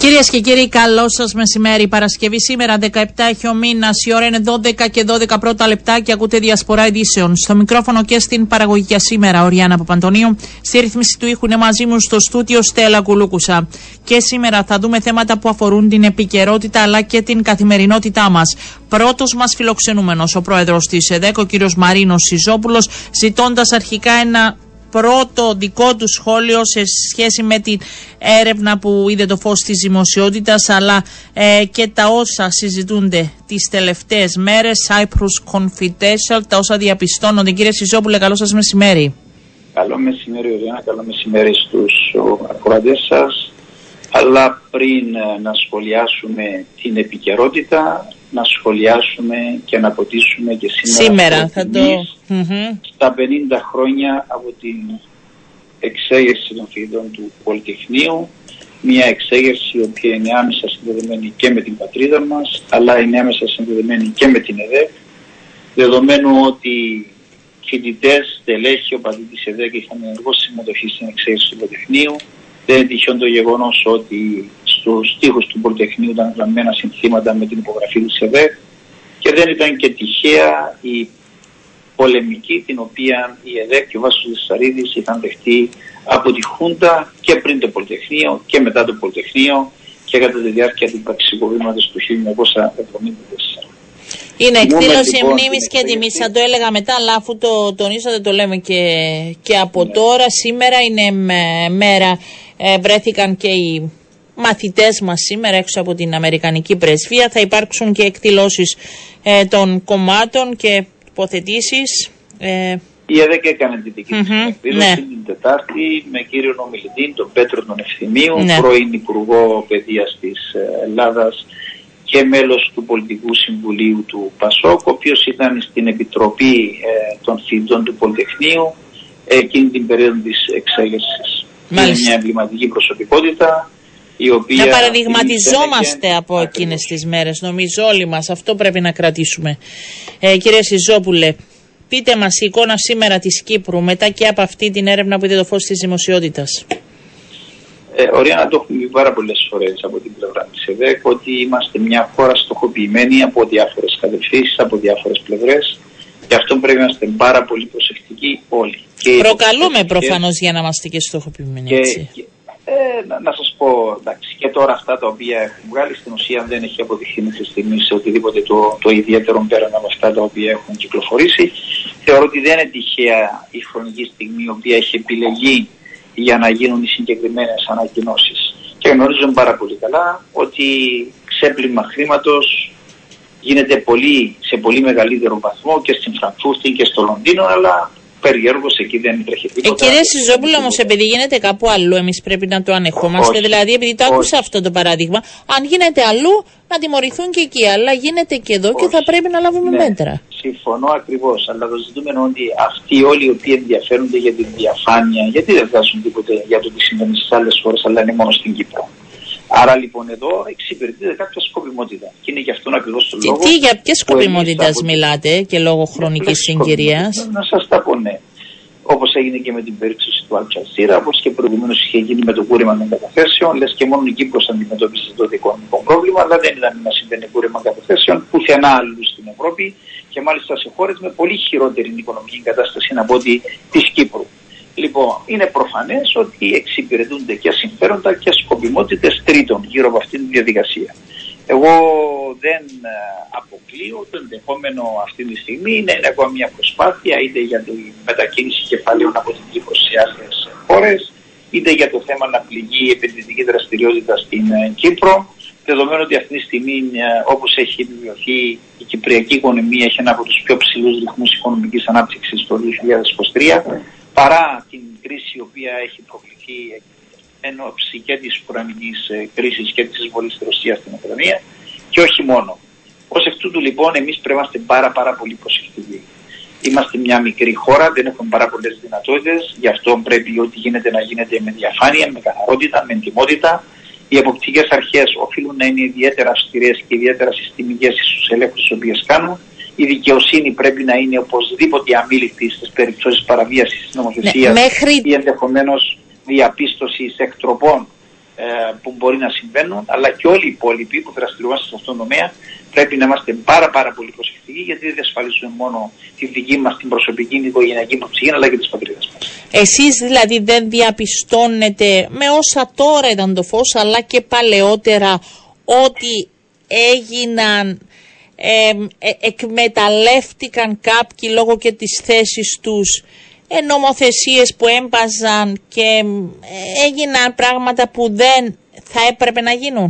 Κυρίες και κύριοι, καλό σας μεσημέρι. Παρασκευή σήμερα, 17 έχει ο μήνας. Η ώρα είναι 12 και 12 πρώτα λεπτά και ακούτε διασπορά ειδήσεων. Στο μικρόφωνο και στην παραγωγή για σήμερα, ο Ριάννα Παπαντονίου. Στη ρύθμιση του ήχου είναι μαζί μου στο στούτιο Στέλλα Κουλούκουσα. Και σήμερα θα δούμε θέματα που αφορούν την επικαιρότητα αλλά και την καθημερινότητά μας. Πρώτος μας φιλοξενούμενος, ο πρόεδρος της ΕΔΕΚ, ο κύριος Μαρίνος Σιζόπουλος, ζητώντας αρχικά ένα πρώτο δικό του σχόλιο σε σχέση με την έρευνα που είδε το φως της δημοσιότητας αλλά ε, και τα όσα συζητούνται τις τελευταίες μέρες Cyprus Confidential, τα όσα διαπιστώνονται. Κύριε Σιζόπουλε, καλό σας μεσημέρι. Καλό μεσημέρι, Οριάννα, καλό μεσημέρι στους ακροατές σας. Αλλά πριν ε, να σχολιάσουμε την επικαιρότητα, να σχολιάσουμε και να ποτίσουμε και σήμερα, σήμερα θα το... στα 50 χρόνια από την εξέγερση των φοιτητών του Πολυτεχνείου μια εξέγερση η οποία είναι άμεσα συνδεδεμένη και με την πατρίδα μας αλλά είναι άμεσα συνδεδεμένη και με την ΕΔΕΚ δεδομένου ότι φοιτητές, τελέχη, οπαδοί της ΕΔΕΚ είχαν ενεργό συμμετοχή στην εξέγερση του Πολυτεχνείου δεν είναι τυχαίο το γεγονός ότι στους τοίχου του Πολυτεχνείου ήταν γραμμένα συνθήματα με την υπογραφή της ΕΔΕΚ και δεν ήταν και τυχαία η πολεμική την οποία η ΕΔΕΚ και ο Βάσος Δεσσαρίδης είχαν δεχτεί από τη Χούντα και πριν το Πολυτεχνείο και μετά το Πολυτεχνείο και κατά τη διάρκεια του πραξικοβήματος του 1974. Είναι εκδήλωση λοιπόν, μνήμης και τιμής. Θα το έλεγα μετά, αλλά αφού το τονίσατε, το λέμε και, και από ναι. τώρα. Σήμερα είναι μέρα. Ε, βρέθηκαν και οι μαθητές μας σήμερα έξω από την Αμερικανική Πρεσβεία. Θα υπάρξουν και εκδηλώσεις ε, των κομμάτων και υποθετήσεις. Ε, η ΕΔΕΚ έκανε την δική mm-hmm, εκδήλωση ναι. την Τετάρτη με κύριο ομιλητή, τον Πέτρο τον Ευθυμίου, ναι. πρώην Υπουργό Παιδείας της Ελλάδας και μέλος του Πολιτικού Συμβουλίου του ΠΑΣΟΚ, ο οποίος ήταν στην Επιτροπή ε, των Θητών του Πολυτεχνείου εκείνη την περίοδο της εξέγερσης. Είναι μια εμβληματική προσωπικότητα η οποία... Να παραδειγματιζόμαστε από εκείνες τις μέρες, νομίζω όλοι μας. Αυτό πρέπει να κρατήσουμε. Ε, κύριε Σιζόπουλε, πείτε μας η εικόνα σήμερα της Κύπρου μετά και από αυτή την έρευνα που είδε το φως της δημοσιότητας. Ε, ωραία να το έχουμε πει πάρα πολλές φορές από την πλευρά της ΕΔΕΚ ότι είμαστε μια χώρα στοχοποιημένη από διάφορες κατευθύνσεις, από διάφορες πλευρές. Γι' αυτό πρέπει να είμαστε πάρα πολύ προσεκτικοί όλοι. Και Προκαλούμε προφανώς για να είμαστε και στοχοποιημένοι. Και, έτσι. Και, ε, να, να σας πω, εντάξει, και τώρα αυτά τα οποία έχουν βγάλει στην ουσία δεν έχει αποδειχθεί μέχρι στιγμής σε οτιδήποτε το, το ιδιαίτερο πέραν από αυτά τα οποία έχουν κυκλοφορήσει. Θεωρώ ότι δεν είναι τυχαία η χρονική στιγμή η οποία έχει επιλεγεί για να γίνουν οι συγκεκριμένες ανακοινώσεις. Και γνωρίζουμε πάρα πολύ καλά ότι ξέπλυμα χρήματος γίνεται πολύ, σε πολύ μεγαλύτερο βαθμό και στην Φραγκφούρτη και στο Λονδίνο, αλλά περιέργως εκεί δεν τρέχει ε, τίποτα. Ε, κύριε Σιζόπουλο, όμως, επειδή γίνεται κάπου αλλού, εμείς πρέπει να το ανεχόμαστε. Όχι, δηλαδή, επειδή το άκουσα αυτό το παράδειγμα, αν γίνεται αλλού, να τιμωρηθούν και εκεί. Αλλά γίνεται και εδώ και θα πρέπει να λάβουμε ναι, μέτρα. Συμφωνώ ακριβώς. Αλλά το ζητούμενο ότι αυτοί όλοι οι οποίοι ενδιαφέρονται για την διαφάνεια, γιατί δεν βγάζουν τίποτε για το τι συμβαίνει στις άλλες χώρες, αλλά είναι μόνο στην Κύπρο. Άρα λοιπόν εδώ εξυπηρετείται κάποια σκοπιμότητα. Και είναι γι' αυτόν ακριβώς το λόγο. Και τι, για ποιες σκοπιμότητες μιλάτε και λόγω χρονικής συγκυρίας; Να σας τα πω ναι. Όπως έγινε και με την περίπτωση του Αλτσασίρα, όπως και προηγουμένως είχε γίνει με το κούρεμα των καταθέσεων, λες και μόνο η Κύπρος αντιμετώπισε το οικονομικό πρόβλημα, αλλά δεν ήταν να συμβαίνει κούρεμα καταθέσεων πουθενά αλλού στην Ευρώπη και μάλιστα σε χώρες με πολύ χειρότερη οικονομική κατάσταση από ότι της Κύπρου. Λοιπόν, είναι προφανές ότι εξυπηρετούνται και συμφέροντα και σκοπιμότητες τρίτων γύρω από αυτή τη διαδικασία. Εγώ δεν ε, αποκλείω το ενδεχόμενο αυτή τη στιγμή είναι ακόμα μια προσπάθεια είτε για την μετακίνηση κεφαλαίων από την Κύπρο σε άλλες χώρες, είτε για το θέμα να πληγεί η επενδυτική δραστηριότητα στην ε, Κύπρο. Δεδομένου ότι αυτή τη στιγμή, ε, όπως έχει επιβιωθεί, η κυπριακή οικονομία έχει ένα από τους πιο ψηλούς ρυθμούς οικονομικής ανάπτυξης το 2023 παρά την κρίση η οποία έχει προκληθεί εν ώψη και της ουρανικής ε, κρίσης και της εισβολής της Ρωσίας στην Ουκρανία και όχι μόνο. Ως εκ τούτου λοιπόν εμείς πρέπει να είμαστε πάρα πάρα πολύ προσεκτικοί. Είμαστε μια μικρή χώρα, δεν έχουμε πάρα πολλές δυνατότητες, γι' αυτό πρέπει ό,τι γίνεται να γίνεται με διαφάνεια, με καθαρότητα, με εντυμότητα. Οι εποπτικές αρχές οφείλουν να είναι ιδιαίτερα αυστηρές και ιδιαίτερα συστημικές στους ελέγχους τις οποίες κάνουν η δικαιοσύνη πρέπει να είναι οπωσδήποτε αμήλικτη στις περιπτώσεις παραβίασης της νομοθεσίας ναι, μέχρι... ή ενδεχομένως διαπίστωσης εκτροπών ε, ε, που μπορεί να συμβαίνουν, αλλά και όλοι οι υπόλοιποι που δραστηριοποιούνται σε αυτόν τον τομέα πρέπει να είμαστε πάρα, πάρα πολύ προσεκτικοί γιατί δεν διασφαλίζουμε μόνο τη δική μας την προσωπική, την οικογενειακή προψυχή, αλλά και τη πατρίδα μας. Εσείς δηλαδή δεν διαπιστώνετε με όσα τώρα ήταν το φως, αλλά και παλαιότερα ότι έγιναν ε, εκμεταλλεύτηκαν κάποιοι λόγω και της θέσης τους ε, νομοθεσίες που έμπαζαν και ε, έγιναν πράγματα που δεν θα έπρεπε να γίνουν;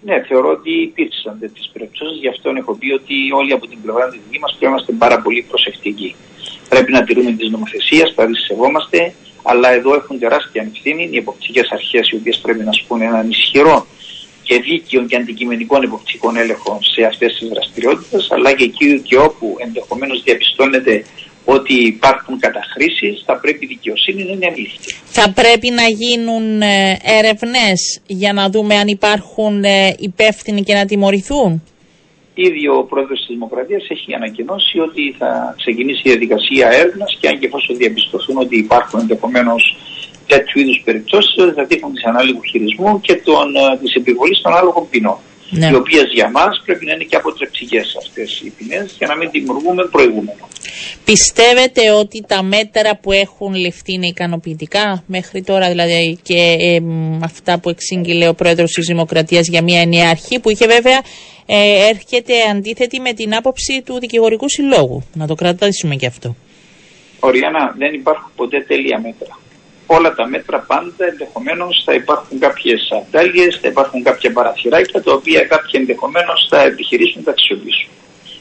Ναι, θεωρώ ότι υπήρξαν τέτοιες περιπτώσεις. Γι' αυτό έχω πει ότι όλοι από την πλευρά της δικής μας πρέπει να είμαστε πάρα πολύ προσεκτικοί. Πρέπει να τηρούμε τις νομοθεσίες, θα τι σεβόμαστε, αλλά εδώ έχουν τεράστια ευθύνη οι εποπτικές αρχές, οι οποίες πρέπει να σπούν έναν ισχυρό και δίκαιο και αντικειμενικών εποπτικών έλεγχων σε αυτές τις δραστηριότητες, αλλά και εκεί και όπου ενδεχομένως διαπιστώνεται ότι υπάρχουν καταχρήσεις, θα πρέπει η δικαιοσύνη να είναι αλήθεια. Θα πρέπει να γίνουν ε, έρευνες για να δούμε αν υπάρχουν ε, υπεύθυνοι και να τιμωρηθούν; Ήδη ο πρόεδρος της Δημοκρατίας έχει ανακοινώσει ότι θα ξεκινήσει η διαδικασία έρευνας και αν και εφόσον διαπιστωθούν ότι υπάρχουν ενδεχομένως τέτοιου είδους περιπτώσεις, θα τύχουν τη ανάλογου χειρισμού και της επιβολής των άλογων ποινών. Ναι. Οι οποίες για μας πρέπει να είναι και αποτρεψικέ αυτές οι ποινές για να μην δημιουργούμε προηγούμενο. Πιστεύετε ότι τα μέτρα που έχουν ληφθεί είναι ικανοποιητικά; Μέχρι τώρα, δηλαδή και ε, αυτά που εξήγηλε ο πρόεδρος της Δημοκρατίας για μια ενιαία αρχή, που είχε βέβαια ε, έρχεται αντίθετη με την άποψη του δικηγορικού συλλόγου. Να το κρατήσουμε και αυτό. Οριανά, δεν υπάρχουν ποτέ τέλεια μέτρα όλα τα μέτρα πάντα ενδεχομένως θα υπάρχουν κάποιες αντάλλιε, θα υπάρχουν κάποια παραθυράκια τα οποία κάποιοι ενδεχομένως θα επιχειρήσουν να τα αξιοποιήσουν.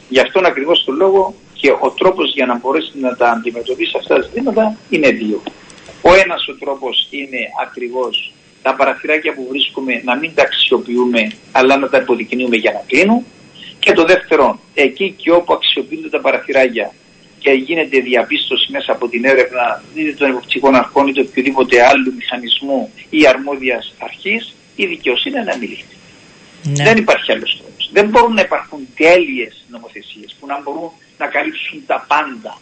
Γι' αυτόν ακριβώς το λόγο και ο τρόπος για να μπορέσει να τα αντιμετωπίσει αυτά τα ζητήματα είναι δύο. Ο ένας ο τρόπος είναι ακριβώς τα παραθυράκια που βρίσκουμε να μην τα αξιοποιούμε αλλά να τα υποδεικνύουμε για να κλείνουν. Και το δεύτερο, εκεί και όπου αξιοποιούνται τα παραθυράκια και γίνεται διαπίστωση μέσα από την έρευνα είτε των εποπτικών αρχών είτε οποιοδήποτε άλλου μηχανισμού ή αρμόδιας αρχής, η δικαιοσύνη να μιλήσει. Ναι. Δεν υπάρχει άλλος τρόπος. Δεν μπορούν να υπάρχουν τέλειες νομοθεσίες που να μπορούν να καλύψουν τα πάντα.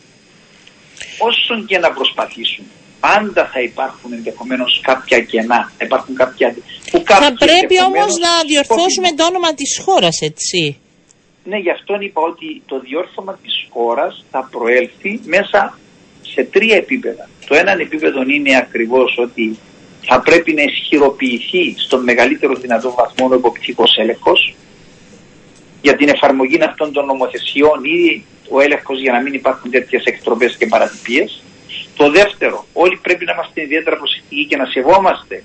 Όσον και να προσπαθήσουν, πάντα θα υπάρχουν ενδεχομένως κάποια κενά. Υπάρχουν κάποια. Που θα πρέπει όμως να διορθώσουμε το όνομα της χώρας, έτσι. Ναι, γι' αυτό είπα ότι το διόρθωμα της χώρας θα προέλθει μέσα σε τρία επίπεδα. Το ένα επίπεδο είναι ακριβώς ότι θα πρέπει να ισχυροποιηθεί στον μεγαλύτερο δυνατό βαθμό ο εποπτικός έλεγχος για την εφαρμογή αυτών των νομοθεσιών ή ο έλεγχος για να μην υπάρχουν τέτοιες εκτροπές και παρατυπίες. Το δεύτερο, όλοι πρέπει να είμαστε ιδιαίτερα προσεκτικοί και να σεβόμαστε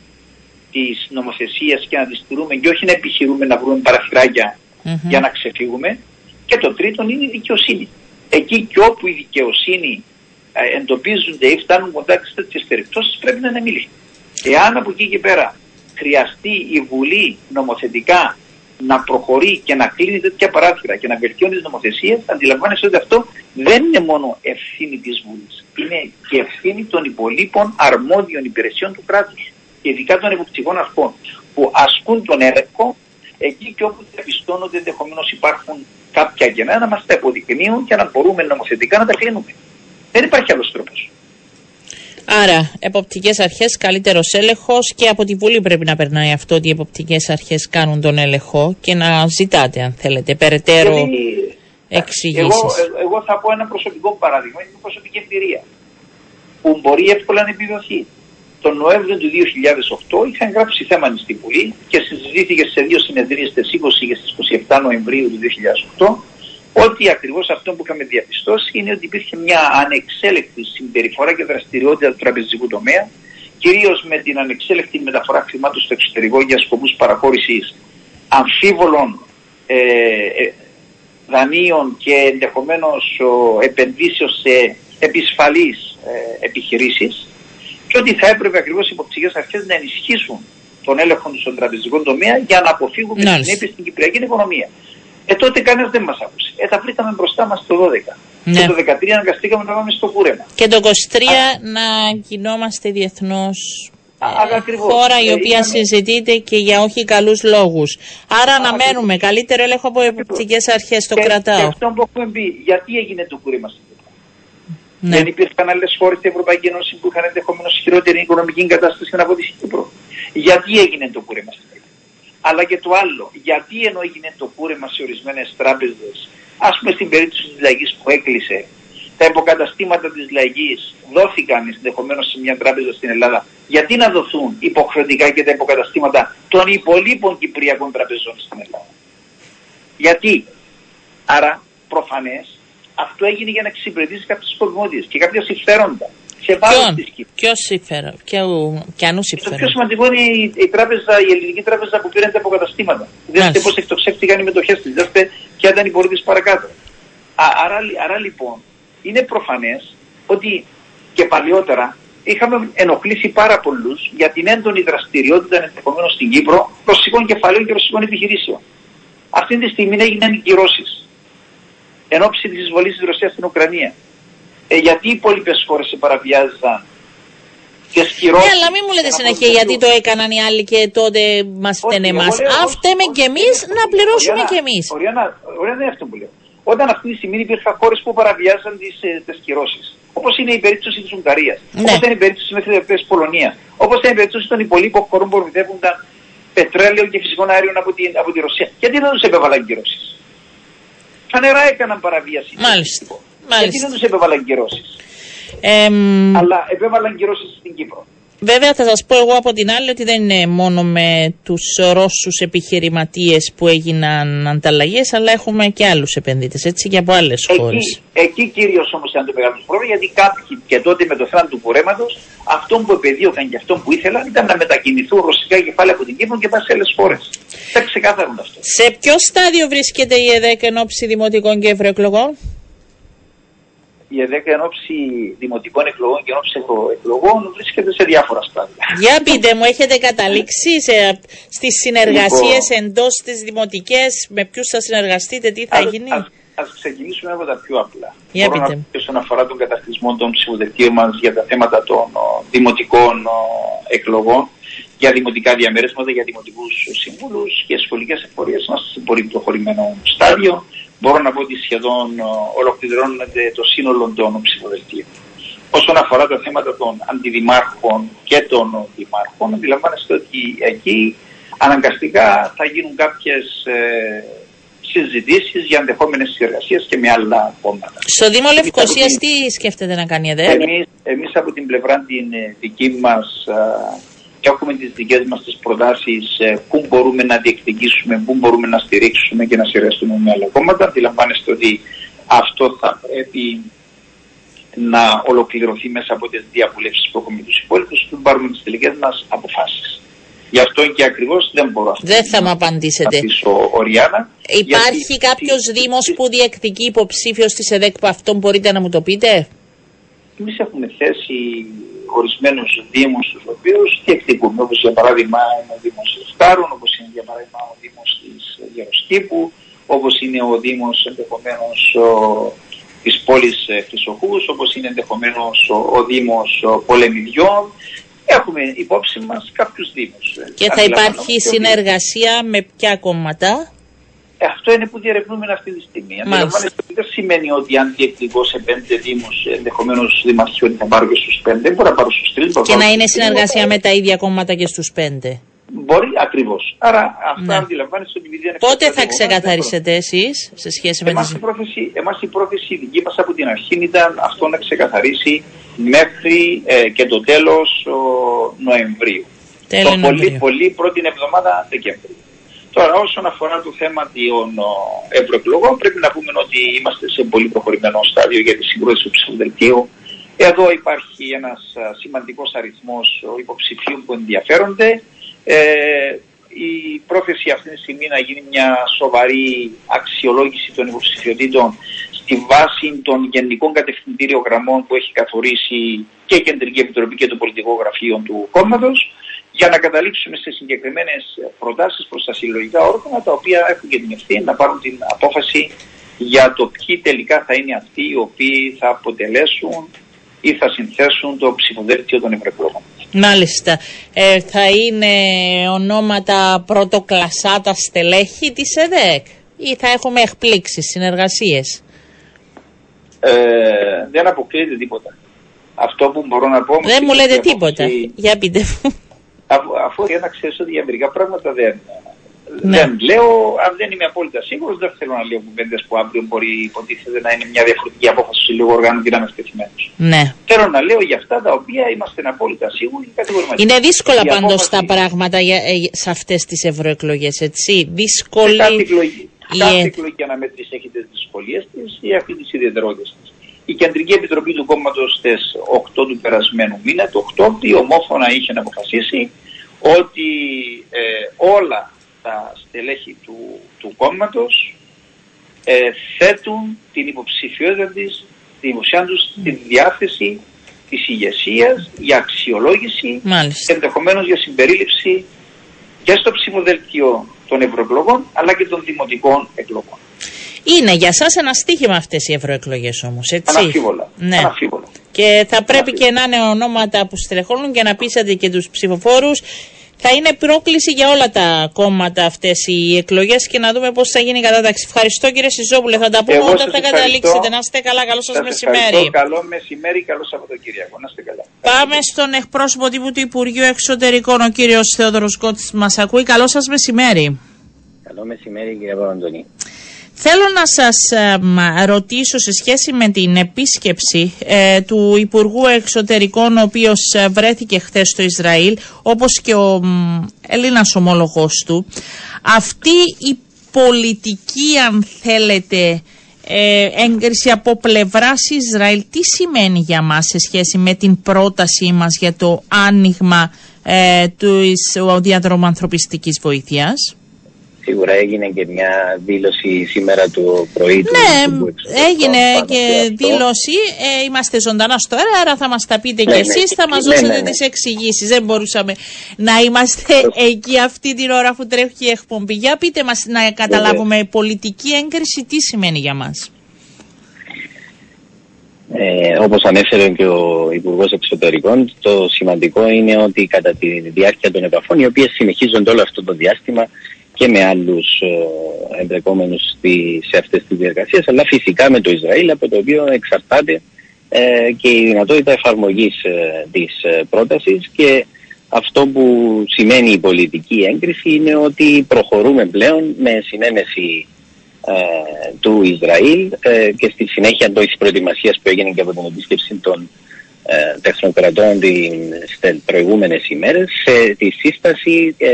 τις νομοθεσίες και να τις στηρούμε και όχι να επιχειρούμε να βρούμε παραθυράκια για να ξεφύγουμε. Και το τρίτο είναι η δικαιοσύνη. Εκεί και όπου η δικαιοσύνη ε, εντοπίζονται ή φτάνουν κοντά σε τέτοιες περιπτώσεις πρέπει να είναι μιλή. Εάν από εκεί και πέρα χρειαστεί η Βουλή νομοθετικά να προχωρεί και να κλείνει τέτοια παράθυρα και να βελτιώνει τις νομοθεσίες, αντιλαμβάνεσαι ότι αυτό δεν είναι μόνο ευθύνη της Βουλής. Είναι και ευθύνη των υπολείπων αρμόδιων υπηρεσιών του κράτους. Ειδικά των εποπτικών αρχών που ασκούν τον έλεγχο εκεί και όπου διαπιστώνονται ενδεχομένως υπάρχουν κάποια κενά να μας τα αποδεικνύουν και να μπορούμε νομοθετικά να τα κλείνουμε. Δεν υπάρχει άλλος τρόπος. Άρα, εποπτικές αρχές, καλύτερος έλεγχος και από τη Βουλή πρέπει να περνάει αυτό ότι οι εποπτικές αρχές κάνουν τον έλεγχο και να ζητάτε, αν θέλετε, περαιτέρω εξηγήσεις. Εγώ, εγώ θα πω ένα προσωπικό παράδειγμα, είναι προσωπική εμπειρία που μπορεί εύκολα να επιβεβαιωθεί τον Νοέμβριο του 2008 είχαν γράψει θέμα στην Βουλή και συζητήθηκε σε δύο συνεδρίες στις 20 και στις 27 Νοεμβρίου του 2008 ότι ακριβώς αυτό που είχαμε διαπιστώσει είναι ότι υπήρχε μια ανεξέλεκτη συμπεριφορά και δραστηριότητα του τραπεζικού τομέα κυρίως με την ανεξέλεκτη μεταφορά χρημάτων στο εξωτερικό για σκοπούς παραχώρησης αμφίβολων ε, ε, δανείων και ενδεχομένως επενδύσεων σε επισφαλείς ε, επιχειρήσεις και ότι θα έπρεπε ακριβώς οι υποψηφίες αρχές να ενισχύσουν τον έλεγχο του στον τραπεζικό τομέα για να αποφύγουμε ναι. συνέπειες στην κυπριακή οικονομία. Ε, τότε κανένας δεν μας άκουσε. Ε, τα βρήκαμε μπροστά μας το 12. Ναι. Και το 13 αναγκαστήκαμε να πάμε στο κούρεμα. Και το 23 να γινόμαστε διεθνώς ε, χώρα η ε, οποία είχαμε... συζητείται και για όχι καλούς λόγους. Άρα αναμένουμε καλύτερο έλεγχο από εποπτικές αρχές, το κρατάω. Και αυτό που έχουμε πει, γιατί έγινε το κούρεμα στην ναι. Δεν υπήρχαν άλλες χώρες στην Ευρωπαϊκή Ένωση που είχαν ενδεχομένω χειρότερη οικονομική κατάσταση από τη Κύπρο. Γιατί έγινε το κούρεμα στην Ελλάδα. Αλλά και το άλλο, γιατί ενώ έγινε το κούρεμα σε ορισμένες τράπεζες, ας πούμε στην περίπτωση της λαγή που έκλεισε, τα υποκαταστήματα της λαγή δόθηκαν ενδεχομένως σε μια τράπεζα στην Ελλάδα. Γιατί να δοθούν υποχρεωτικά και τα υποκαταστήματα των υπολείπων Κυπριακών τραπεζών στην Ελλάδα; Γιατί; Άρα προφανές αυτό έγινε για να εξυπηρετήσει κάποιε σκοπιμότητε και κάποια συμφέροντα. Σε βάρος της Κύπρου. Ποιος συμφέρον, ποιανού συμφέρον. Το πιο σημαντικό είναι η, η, τράπεζα, η ελληνική τράπεζα που πήρε τα αποκαταστήματα. Δείτε πώς εκτοξεύτηκαν οι μετοχές της. Δείτε ποια ήταν η πορεία παρακάτω. Α, άρα, άρα λοιπόν είναι προφανές ότι και παλιότερα είχαμε ενοχλήσει πάρα πολλούς για την έντονη δραστηριότητα ενδεχομένως στην Κύπρο ρωσικών κεφαλαίων και ρωσικών επιχειρήσεων. Αυτή τη στιγμή έγιναν οι κυρώσεις εν ώψη της εισβολής της Ρωσίας στην Ουκρανία. Ε, γιατί οι υπόλοιπες χώρες σε παραβιάζαν και σκυρώσαν. Ναι, αλλά μην μου λέτε συνέχεια γιατί το έκαναν οι άλλοι και τότε μας φταίνε εμάς. Αν φταίμε κι εμείς, να πληρώσουμε κι εμείς. Ωραία, δεν είναι αυτό που λέω. Όταν αυτή τη στιγμή υπήρχαν χώρες που παραβιάζαν τις ε, κυρώσεις. Όπως είναι η περίπτωση της Ουγγαρίας, ναι. όπως είναι η περίπτωση μέχρι της Πολωνίας, όπως είναι η περίπτωση των υπολείπων χωρών που ορμητεύονταν πετρέλαιο και φυσικών αέριων από, την, από τη Ρωσία. Γιατί δεν τους επέβαλαν κυρώσεις; Φανερά έκαναν παραβίαση. Μάλιστα. Μάλιστα. Γιατί δεν τους επέβαλαν κυρώσεις. Ε, Αλλά επέβαλαν κυρώσεις στην Κύπρο. Βέβαια θα σας πω εγώ από την άλλη ότι δεν είναι μόνο με τους Ρώσους επιχειρηματίες που έγιναν ανταλλαγές αλλά έχουμε και άλλους επενδύτες έτσι και από άλλες εκεί, χώρες. Εκεί κυρίως όμως ήταν το μεγάλο πρόβλημα γιατί κάποιοι και τότε με το θέμα του κουρέματος αυτό που επεδίωκαν και αυτό που ήθελαν ήταν να μετακινηθούν ρωσικά κεφάλαια από την Κύπρο και πάνε σε άλλες χώρες. Δεν ξεκάθαρον αυτό. Σε ποιο στάδιο βρίσκεται η ΕΔΕΚ εν ώψη δημοτικών και ευρωεκλογών; Η ΕΔΕΚ εν ώψη δημοτικών εκλογών και εν ώψη εκλογών βρίσκεται σε διάφορα στάδια. Για πείτε μου, έχετε καταλήξει σε, στις συνεργασίες λοιπόν, εντός της δημοτικές, με ποιους θα συνεργαστείτε, τι θα ας, γίνει; Ας, ας ξεκινήσουμε από τα πιο απλά. Για Μπορώ πείτε. Να, όσον αφορά τον καταρτισμό των ψηφοδελτίων μας για τα θέματα των ο, δημοτικών ο, εκλογών, για δημοτικά διαμέρισματα, για δημοτικούς συμβούλους και σχολικές εφορίες είμαστε σε πολύ προχωρημένο στάδιο μπορώ να πω ότι σχεδόν ε, ολοκληρώνεται το σύνολο των ψηφοδελτίων. Όσον αφορά τα θέματα των αντιδημάρχων και των δημάρχων, αντιλαμβάνεστε ότι εκεί αναγκαστικά θα γίνουν κάποιες ε, συζητήσεις για ενδεχόμενες συνεργασίες και με άλλα κόμματα. Στο Δήμο Λευκοσίας, τι σκέφτεται να κάνει εδώ, Εμείς από την πλευρά την ε, δική μας και έχουμε τις δικές μας τις προτάσεις ε, πού μπορούμε να διεκδικήσουμε, πού μπορούμε να στηρίξουμε και να συνεργαστούμε με άλλα κόμματα. Αντιλαμβάνεστε ότι αυτό θα πρέπει να ολοκληρωθεί μέσα από τις διαβουλεύσεις που έχουμε με τους υπόλοιπους και πάρουμε τις τελικές μας αποφάσεις. Γι' αυτό και ακριβώς δεν μπορώ αυτή Δεν θα μου απαντήσετε. Οριάνα, Υπάρχει κάποιος Δήμος που διεκδικεί υποψήφιος της ΕΔΕΚ που αυτόν μπορείτε να μου το πείτε; Εμείς έχουμε θέσει ορισμένου Δήμους τους οποίους διεκδικούμε. Όπως για παράδειγμα είναι ο Δήμος Λευκάρων, όπως είναι για παράδειγμα ο Δήμος της Γεροσκήπου, όπως είναι ο Δήμος ενδεχομένως της πόλης ε, Χρυσοχούς, όπως είναι ενδεχομένως ο, ο Δήμος Πολεμιδιών. Έχουμε υπόψη μας κάποιους Δήμους. Και θα υπάρχει συνεργασία με ποια κόμματα; Ε, αυτό είναι που διερευνούμε αυτή τη στιγμή. Αντιλαμβάνεστε δεν σημαίνει ότι αν διεκδικώς σε πέντε Δήμους, ενδεχομένως δημαρχείο θα πάρω και στους πέντε. Μπορεί να πάρω στους τρεις. Και να είναι συνεργασία με τα ίδια κόμματα και στους πέντε. Μπορεί ακριβώς. Άρα αυτά ναι. αντιλαμβάνεστε ότι δεν Πότε θα ξεκαθαρίσετε εσείς σε σχέση με εμάς η πρόθεση, εμάς η πρόθεση δική μας από την αρχή ήταν αυτό να ξεκαθαρίσει μέχρι ε, και το τέλος Νοεμβρίου. Τέλος το πολύ, πολύ πρώτη εβδομάδα Δεκεμβρίου. Τώρα, όσον αφορά το θέμα των ευρωεκλογών, πρέπει να πούμε ότι είμαστε σε πολύ προχωρημένο στάδιο για τη συγκρότηση του ψηφοδελτίου. Εδώ υπάρχει ένας σημαντικός αριθμός υποψηφίων που ενδιαφέρονται. Ε, η πρόθεση αυτή τη στιγμή να γίνει μια σοβαρή αξιολόγηση των υποψηφιωτήτων στη βάση των γενικών κατευθυντήριων γραμμών που έχει καθορίσει και η Κεντρική Επιτροπή και το Πολιτικό Γραφείο του κόμματος για να καταλήξουμε σε συγκεκριμένες προτάσεις προς τα συλλογικά όργανα, τα οποία έχουν και την ευθύνη να πάρουν την απόφαση για το ποιοι τελικά θα είναι αυτοί οι οποίοι θα αποτελέσουν ή θα συνθέσουν το ψηφοδέλτιο των ευρωεκλογών. Μάλιστα. Ε, θα είναι ονόματα πρωτοκλασάτα στελέχη της ΕΔΕΚ ή θα έχουμε εκπλήξεις, συνεργασίες; Ε, δεν αποκλείεται τίποτα. Αυτό που μπορώ να πω... Δεν μου λέτε τίποτα. Για πείτε μου Αφού, αφού για να ξέρεις ότι για μερικά πράγματα δεν, ναι. δεν λέω, αν δεν είμαι απόλυτα σίγουρος, δεν θέλω να λέω κουβέντες που αύριο μπορεί υποτίθεται να είναι μια διαφορετική απόφαση του συλλόγου οργάνων και να είμαι στεθειμένο. Ναι. Θέλω να λέω για αυτά τα οποία είμαστε απόλυτα σίγουροι και κατηγορηματικοί. Είναι δύσκολα πάντως τα πράγματα για, ε, σε αυτές τις ευρωεκλογές, έτσι. Δύσκολη. Κάθε εκλογή, κάθε εκλογή αναμέτρηση έχει τις δυσκολίες της ή έχει τις ιδιαιτερότητες τη. Η Κεντρική Επιτροπή του κόμματος στις 8 του περασμένου μήνα, το Οκτώβριο, ομόφωνα είχε να αποφασίσει ότι ε, όλα τα στελέχη του, του κόμματος ε, θέτουν την υποψηφιότητα της, την υποψηφιότητα τους στη διάθεση της ηγεσίας για αξιολόγηση, ενδεχομένως για συμπερίληψη και στο ψηφοδέλτιο των ευρωεκλογών αλλά και των δημοτικών εκλογών. Είναι για σας ένα στίχημα αυτές οι ευρωεκλογές όμως, έτσι; Αναφίβολα. Ναι. Και θα πρέπει και να είναι ονόματα που στελεχώνουν και να πείσατε και τους ψηφοφόρους θα είναι πρόκληση για όλα τα κόμματα αυτές οι εκλογές και να δούμε πώς θα γίνει η κατάταξη. Ευχαριστώ κύριε Σιζόπουλε. Θα τα πούμε όταν θα καταλήξετε. Να είστε καλά. Καλό σας μεσημέρι. Καλό μεσημέρι, καλό Σαββατοκύριακο. Να είστε καλά. Πάμε στον εκπρόσωπο τύπου του Υπουργείου Εξωτερικών, ο κύριος Θεόδωρος Κότης. Μας ακούει. Καλό σας μεσημέρι. Καλό μεσημέρι, κύριε Παπαντονή. Θέλω να σας ρωτήσω σε σχέση με την επίσκεψη ε, του Υπουργού Εξωτερικών ο οποίος ε, βρέθηκε χθες στο Ισραήλ όπως και ο Έλληνας ομόλογος του αυτή η πολιτική αν θέλετε ε, έγκριση από πλευράς Ισραήλ τι σημαίνει για μας σε σχέση με την πρότασή μας για το άνοιγμα ε, του διαδρόμου ανθρωπιστικής βοήθειας; Σίγουρα έγινε και μια δήλωση σήμερα το πρωί του Ναι, έγινε και δήλωση. Ε, είμαστε ζωντανά στο αέρα, άρα θα μας τα πείτε ναι, και ναι, εσείς, θα μας ναι, δώσετε ναι, τις εξηγήσεις. Δεν μπορούσαμε να είμαστε εκεί αυτή την ώρα που τρέχει η εκπομπή. Για πείτε μας να καταλάβουμε πολιτική έγκριση τι σημαίνει για μας. Ε, όπως ανέφερε και ο Υπουργός Εξωτερικών, το σημαντικό είναι ότι κατά τη διάρκεια των επαφών, οι οποίες συνεχίζονται όλο αυτό το διάστημα, και με άλλους ε, εμπλεκόμενους σε αυτές τις διεργασίες, αλλά φυσικά με το Ισραήλ, από το οποίο εξαρτάται ε, και η δυνατότητα εφαρμογής ε, της ε, πρότασης. Και αυτό που σημαίνει η πολιτική έγκριση είναι ότι προχωρούμε πλέον με συνένεση του Ισραήλ και στη συνέχεια της προετοιμασίας που έγινε και από την επίσκεψη των ε, τεχνοκρατών στις προηγούμενες ημέρες σε τη σύσταση ε,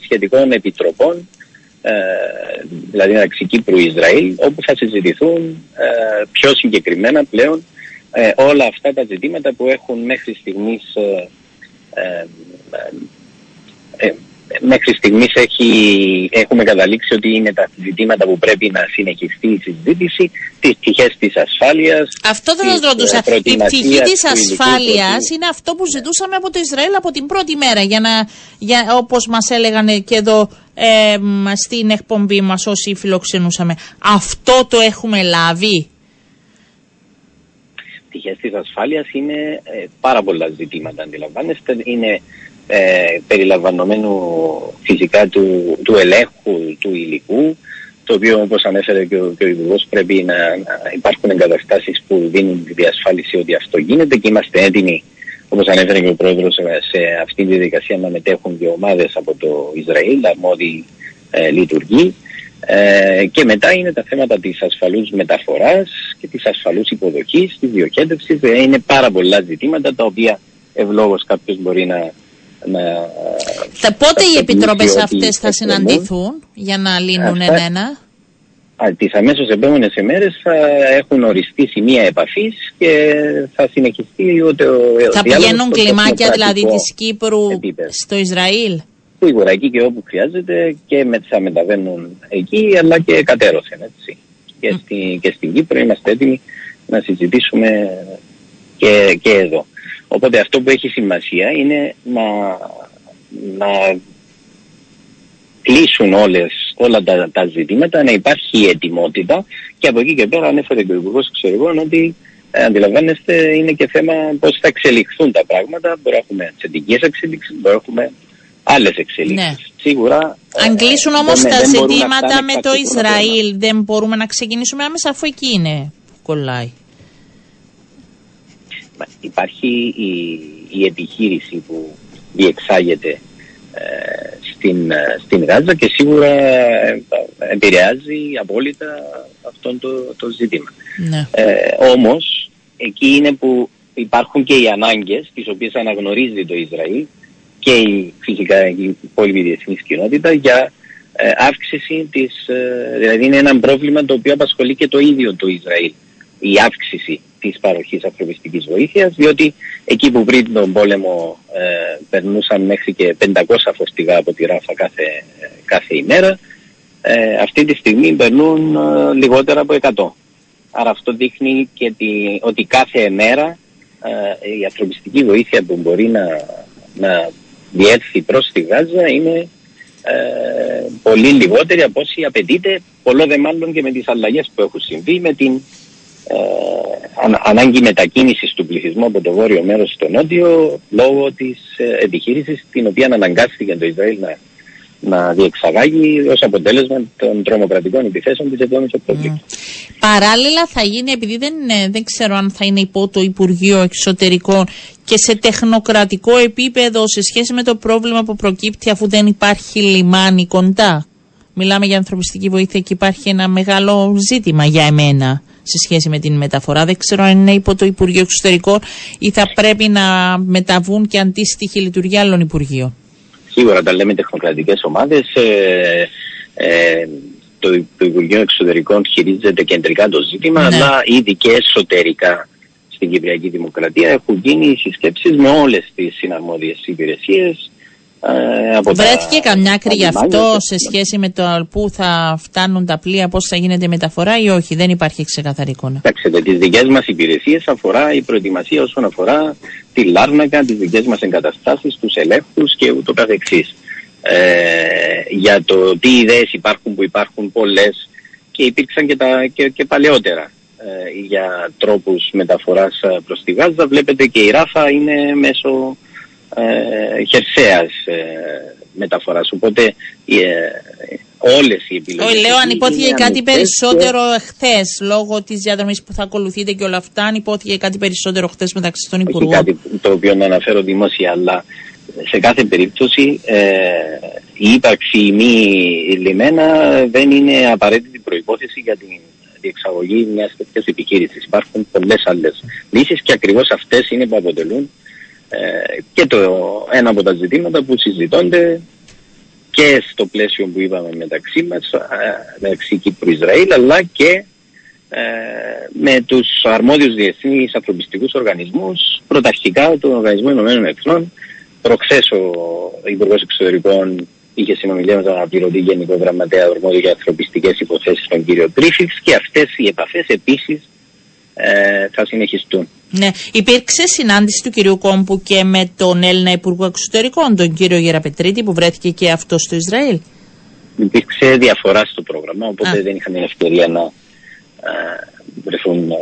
σχετικών επιτροπών ε, δηλαδή μεταξύ Κύπρου Ισραήλ όπου θα συζητηθούν ε, πιο συγκεκριμένα πλέον όλα αυτά τα ζητήματα που έχουν μέχρι στιγμής μέχρι στιγμής έχουμε καταλήξει ότι είναι τα ζητήματα που πρέπει να συνεχιστεί η συζήτηση, τις πτυχές της ασφάλειας. Αυτό δεν σα ρωτούσα. Η πτυχή της ασφάλειας είναι αυτό που ζητούσαμε από το Ισραήλ από την πρώτη μέρα, για να, για, όπως μας έλεγαν και εδώ ε, στην εκπομπή μας όσοι φιλοξενούσαμε. Αυτό το έχουμε λάβει; Πτυχές της ασφάλειας είναι ε, πάρα πολλά ζητήματα, αντιλαμβάνεστε. Είναι ε, περιλαμβανομένου φυσικά του, του ελέγχου του υλικού, το οποίο όπως ανέφερε και ο, και ο Υπουργός πρέπει να, να υπάρχουν εγκαταστάσεις που δίνουν τη διασφάλιση ότι αυτό γίνεται και είμαστε έτοιμοι όπως ανέφερε και ο Πρόεδρος σε αυτή τη διαδικασία να μετέχουν και ομάδες από το Ισραήλ, αρμόδιοι ε, λειτουργοί ε, και μετά είναι τα θέματα της ασφαλούς μεταφοράς και της ασφαλούς υποδοχής, της διοχέτευσης. Ε, είναι πάρα πολλά ζητήματα τα οποία ευλόγως κάποιος μπορεί να, να... Θα, πότε οι επιτροπές αυτές θα συναντηθούν για να λύνουν ένα-ένα; Τις αμέσως επόμενες ημέρες θα έχουν οριστεί σημεία επαφής και θα συνεχιστεί ούτε ο. Θα πηγαίνουν κλιμάκια δηλαδή της Κύπρου στο Ισραήλ; Σίγουρα εκεί και όπου χρειάζεται και με, θα μεταβαίνουν εκεί αλλά και κατέρωθεν έτσι. Και, στη, και στην Κύπρο είμαστε έτοιμοι να συζητήσουμε και, και εδώ. Οπότε αυτό που έχει σημασία είναι να, να κλείσουν όλες, όλα τα, τα ζητήματα, να υπάρχει ετοιμότητα και από εκεί και πέρα ανέφερε και ο Υπουργός Εξωτερικών ότι ε, αντιλαμβάνεστε είναι και θέμα πώς θα εξελιχθούν τα πράγματα. Μπορεί να έχουμε θετικές εξελίξεις, μπορεί να έχουμε άλλες εξελίξεις. Ναι. Σίγουρα. Αν κλείσουν όμως τα ζητήματα με το Ισραήλ δεν μπορούμε να ξεκινήσουμε άμεσα αφού εκεί είναι κολλάει υπάρχει η, η επιχείρηση που διεξάγεται στην, στην Γάζα και σίγουρα επηρεάζει απόλυτα αυτό το, το ζήτημα. Ναι. όμως εκεί είναι που υπάρχουν και οι ανάγκες τις οποίες αναγνωρίζει το Ισραήλ και η, φυσικά η υπόλοιπη διεθνής κοινότητα για ε, αύξηση της, ε, δηλαδή είναι ένα πρόβλημα το οποίο απασχολεί και το ίδιο το Ισραήλ η αύξηση της παροχής ανθρωπιστικής βοήθειας διότι εκεί που πριν τον πόλεμο ε, περνούσαν μέχρι και 500 φορτηγά από τη Ράφα κάθε, κάθε ημέρα αυτή τη στιγμή περνούν λιγότερα από 100. Άρα αυτό δείχνει και ότι κάθε μέρα η ανθρωπιστική βοήθεια που μπορεί να, να διέρθει προς τη Γάζα είναι ε, πολύ λιγότερη από όσοι απαιτείται, πολλό δε μάλλον και με τις αλλαγές που έχουν συμβεί, με την ε, ανάγκη μετακίνησης του πληθυσμού από το βόρειο μέρος στο νότιο λόγω της ε, επιχείρησης την οποία αναγκάστηκε το Ισραήλ να να διεξαγάγει ως αποτέλεσμα των τρομοκρατικών επιθέσεων της 7η Οκτωβρίου. Παράλληλα θα γίνει, επειδή δεν, δεν ξέρω αν θα είναι υπό το Υπουργείο Εξωτερικών και σε τεχνοκρατικό επίπεδο σε σχέση με το πρόβλημα που προκύπτει αφού δεν υπάρχει λιμάνι κοντά. Μιλάμε για ανθρωπιστική βοήθεια και υπάρχει ένα μεγάλο ζήτημα για εμένα σε σχέση με την μεταφορά. Δεν ξέρω αν είναι υπό το Υπουργείο Εξωτερικών ή θα πρέπει να μεταβούν και αντίστοιχη λειτουργία άλλων Υπουργείων. Σίγουρα τα λέμε τεχνοκρατικές ομάδες. Ε, ε, το, το Υπουργείο Εξωτερικών χειρίζεται κεντρικά το ζήτημα, ναι. αλλά ήδη και εσωτερικά στην Κυπριακή Δημοκρατία έχουν γίνει συσκέψεις με όλες τις συναρμόδιες υπηρεσίες ε, Βρέθηκε καμιά άκρη γι' αυτό σε σχέση με το πού θα φτάνουν τα πλοία, πώς θα γίνεται η μεταφορά ή όχι, δεν υπάρχει ξεκαθαρή εικόνα. Κοιτάξτε, τις δικές μας υπηρεσίες αφορά η προετοιμασία όσον αφορά τη Λάρνακα, τις δικές μας εγκαταστάσεις, τους ελέγχους και ούτω καθεξής. Ε, για το τι ιδέες υπάρχουν που υπάρχουν πολλές και υπήρξαν και, τα, και, και παλαιότερα ε, για τρόπους μεταφοράς ε, προς τη Γάζα. Βλέπετε και η Ράφα είναι μέσω ε, χερσαίας ε, μεταφοράς. Οπότε ε, όλες οι επιλογές... Όχι, λέω αν υπόθηκε κάτι περισσότερο και... χθες λόγω της διαδρομής που θα ακολουθείτε και όλα αυτά, αν υπόθηκε κάτι περισσότερο χθες μεταξύ των Υπουργών; Όχι κάτι το οποίο να αναφέρω δημόσια, αλλά σε κάθε περίπτωση ε, η ύπαρξη μη λιμένα δεν είναι απαραίτητη προϋπόθεση για την διεξαγωγή μιας τέτοιας επιχείρησης. Υπάρχουν πολλές άλλες λύσεις και ακριβώς αυτές είναι που αποτελούν ε, και το ένα από τα ζητήματα που συζητώνται και στο πλαίσιο που είπαμε μεταξύ μας, ε, μεταξύ Κύπρου-Ισραήλ, αλλά και ε, με τους αρμόδιους διεθνείς ανθρωπιστικούς οργανισμούς, πρωταρχικά τον Οργανισμό Ηνωμένων Εθνών. Προχθές ο Υπουργός Εξωτερικών είχε συνομιλία με τον αναπληρωτή Γενικό Γραμματέα Ορμόδιο για ανθρωπιστικές υποθέσεις τον κύριο Τρίφιξ και αυτές οι επαφές επίσης ε, θα συνεχιστούν. Ναι. Υπήρξε συνάντηση του κυρίου Κόμπου και με τον Έλληνα Υπουργό Εξωτερικών, τον κύριο Γεραπετρίτη, που βρέθηκε και αυτός στο Ισραήλ; Υπήρξε διαφορά στο πρόγραμμα, οπότε δεν είχαν την ευκαιρία να ε, βρεθούν ε,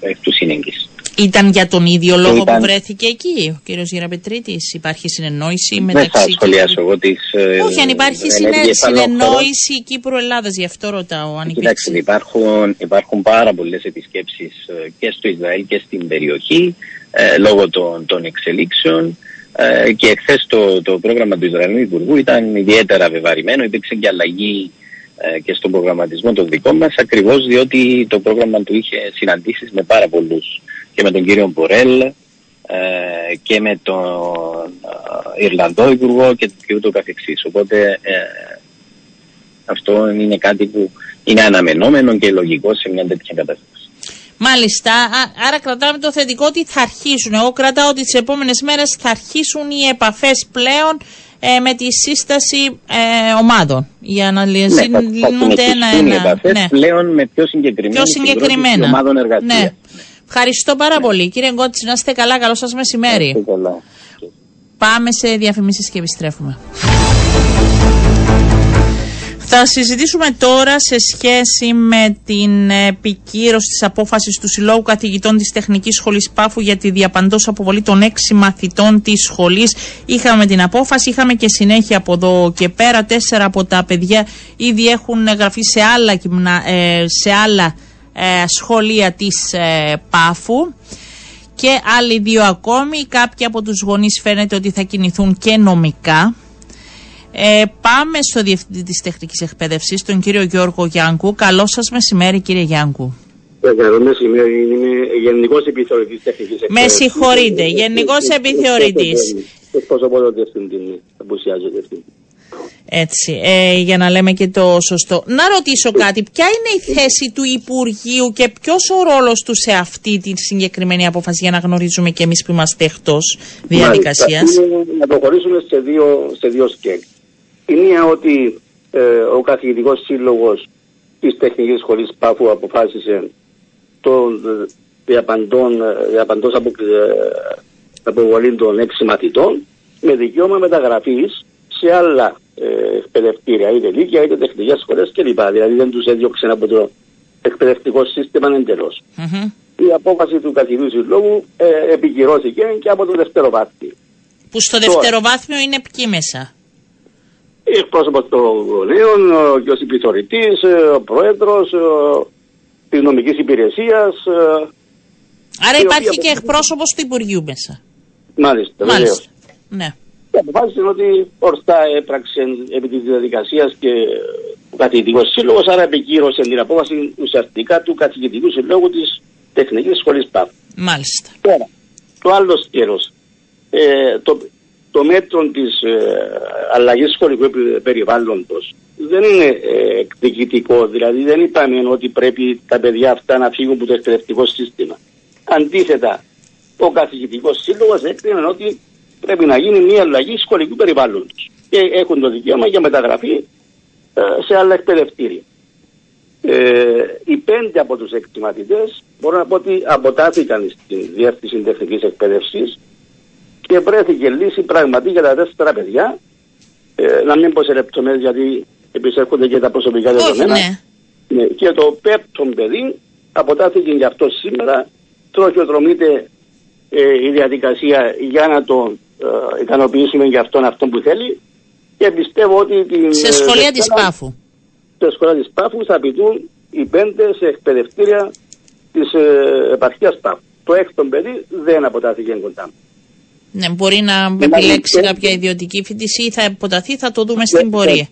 εκ του σύνεγγυς. Ήταν για τον ίδιο λόγο που βρέθηκε εκεί ο κύριος Γεραπετρίτης; Υπάρχει συνεννόηση μεταξύ. Δεν θα σχολιάσω εγώ τις. Ε, Όχι, αν υπάρχει συνεννόηση Κύπρου-Ελλάδας, γι' αυτό ρωτάω. Αν Κοιτάξτε, υπάρχουν, υπάρχουν πάρα πολλές επισκέψεις ε, και στο Ισραήλ και στην περιοχή ε, λόγω των, των εξελίξεων. Ε, και εχθέ το, το πρόγραμμα του Ισραηλινού Υπουργού ήταν ιδιαίτερα βεβαρημένο. Υπήρξε και αλλαγή ε, και στον προγραμματισμό των δικών μας ακριβώς διότι το πρόγραμμα του είχε συναντήσεις με πάρα πολλούς και με τον κύριο Μπορέλ ε, και με τον ε, Ιρλανδό Υπουργό και, και ούτω καθεξής. Οπότε ε, αυτό είναι κάτι που είναι αναμενόμενο και λογικό σε μια τέτοια κατάσταση. Μάλιστα, άρα κρατάμε το θετικό ότι θα αρχίσουν. Εγώ κρατάω ότι τις επόμενες μέρες θα αρχίσουν οι επαφές πλέον ε, με τη σύσταση ε, ομάδων για να ναι, λύνονται ένα-ένα. Ναι. πλέον με πιο συγκεκριμένα, πιο συγκεκριμένα. ομάδων εργασίας. Ναι. Ευχαριστώ πάρα ναι. πολύ. Κύριε Γκότση, να είστε καλά. Καλό σας μεσημέρι. Πάμε σε διαφημίσεις και επιστρέφουμε. Θα συζητήσουμε τώρα σε σχέση με την επικύρωση της απόφασης του Συλλόγου Καθηγητών της Τεχνικής Σχολής Πάφου για τη διαπαντός αποβολή των έξι μαθητών της σχολής. Είχαμε την απόφαση, είχαμε και συνέχεια από εδώ και πέρα. Τέσσερα από τα παιδιά ήδη έχουν γραφεί σε άλλα, ε, σε άλλα ε, σχολεία της ε, Πάφου και άλλοι δύο ακόμη. Κάποιοι από τους γονείς φαίνεται ότι θα κινηθούν και νομικά. Ε, πάμε στο Διευθυντή της Τεχνικής Εκπαίδευσης, τον κύριο Γιώργο Γιάνκου. Καλό σας μεσημέρι κύριε Γιάνκου. Καλό μεσημέρι, είμαι Γενικός Επιθεωρητής Τεχνικής Εκπαίδευσης. Με συγχωρείτε, Γενικός Επιθεωρητής. Εκπροσωπώ το Διευθυντή, απουσιάζω Διευθυντή. Έτσι, ε, για να λέμε και το σωστό. Να ρωτήσω κάτι, ποια είναι η θέση του Υπουργείου και ποιος ο ρόλος του σε αυτή τη συγκεκριμένη απόφαση για να γνωρίζουμε και εμείς που είμαστε εκτός διαδικασίας; Να προχωρήσουμε σε δύο, σε δύο σκέλη. Η μία ότι ε, ο καθηγητικός σύλλογος της Τεχνικής Σχολής Πάφου αποφάσισε των διαπαντών, διαπαντός απο, ε, αποβολή των έξι μαθητών με δικαίωμα μεταγραφής σε άλλα ε, εκπαιδευτήρια, είτε λύκεια είτε τεχνικές σχολές κλπ. Δηλαδή δεν τους έδιωξε από το εκπαιδευτικό σύστημα εντελώς. Mm-hmm. Η απόφαση του καθηγητού συλλόγου ε, επικυρώθηκε και από το δευτεροβάθμιο. Που στο δευτεροβάθμιο είναι ποιοι μέσα; Εκπρόσωπο των γονέων, και ο επιθεωρητή, ο πρόεδρος της νομικής υπηρεσίας. Ε, Άρα υπάρχει και εκπρόσωπος του Υπουργείου μέσα. Μάλιστα. Μάλιστα. Ναι και αποφάσισε ότι ορθά έπραξε επί της διαδικασίας και ο καθηγητικός σύλλογος, άρα επικύρωσε την απόφαση ουσιαστικά του καθηγητικού συλλόγου της Τεχνικής Σχολής ΠΑΠ. Μάλιστα. Τώρα, το άλλο σκέλος. Ε, το, το μέτρο της ε, αλλαγής σχολικού περιβάλλοντος δεν είναι ε, εκδικητικό. Δηλαδή, δεν είπαμε ότι πρέπει τα παιδιά αυτά να φύγουν από το εκπαιδευτικό σύστημα. Αντίθετα, ο καθηγητικός σύλλογος έκρινε ότι πρέπει να γίνει μια αλλαγή σχολικού περιβάλλοντος και έχουν το δικαίωμα για μεταγραφή ε, σε άλλα εκπαιδευτήρια. Ε, οι πέντε από τους εκτιματητές μπορώ να πω ότι αποτάθηκαν στην διεύθυνση τεχνικής εκπαίδευσης και βρέθηκε λύση πραγματικά για τα τέσσερα παιδιά ε, να μην πω σε λεπτομέρειες γιατί επισέρχονται και τα προσωπικά δεδομένα. Ναι. Ναι, και το πέπτο παιδί αποτάθηκε για αυτό σήμερα τροχιοδρομείται ε, η διαδικασία για να τον ε, ικανοποιήσουμε για αυτόν αυτό που θέλει και πιστεύω ότι την, σε σχολεία της Πάφου σε σχολεία της Πάφου θα πητούν οι πέντες σε εκπαιδευτήρια της ε, επαρχίας Πάφου. Το έκτο παιδί δεν αποτάθηκε κοντά ναι, μπορεί να επιλέξει κάποια ιδιωτική φοιτησία ή θα αποταθεί, θα το δούμε στην πορεία.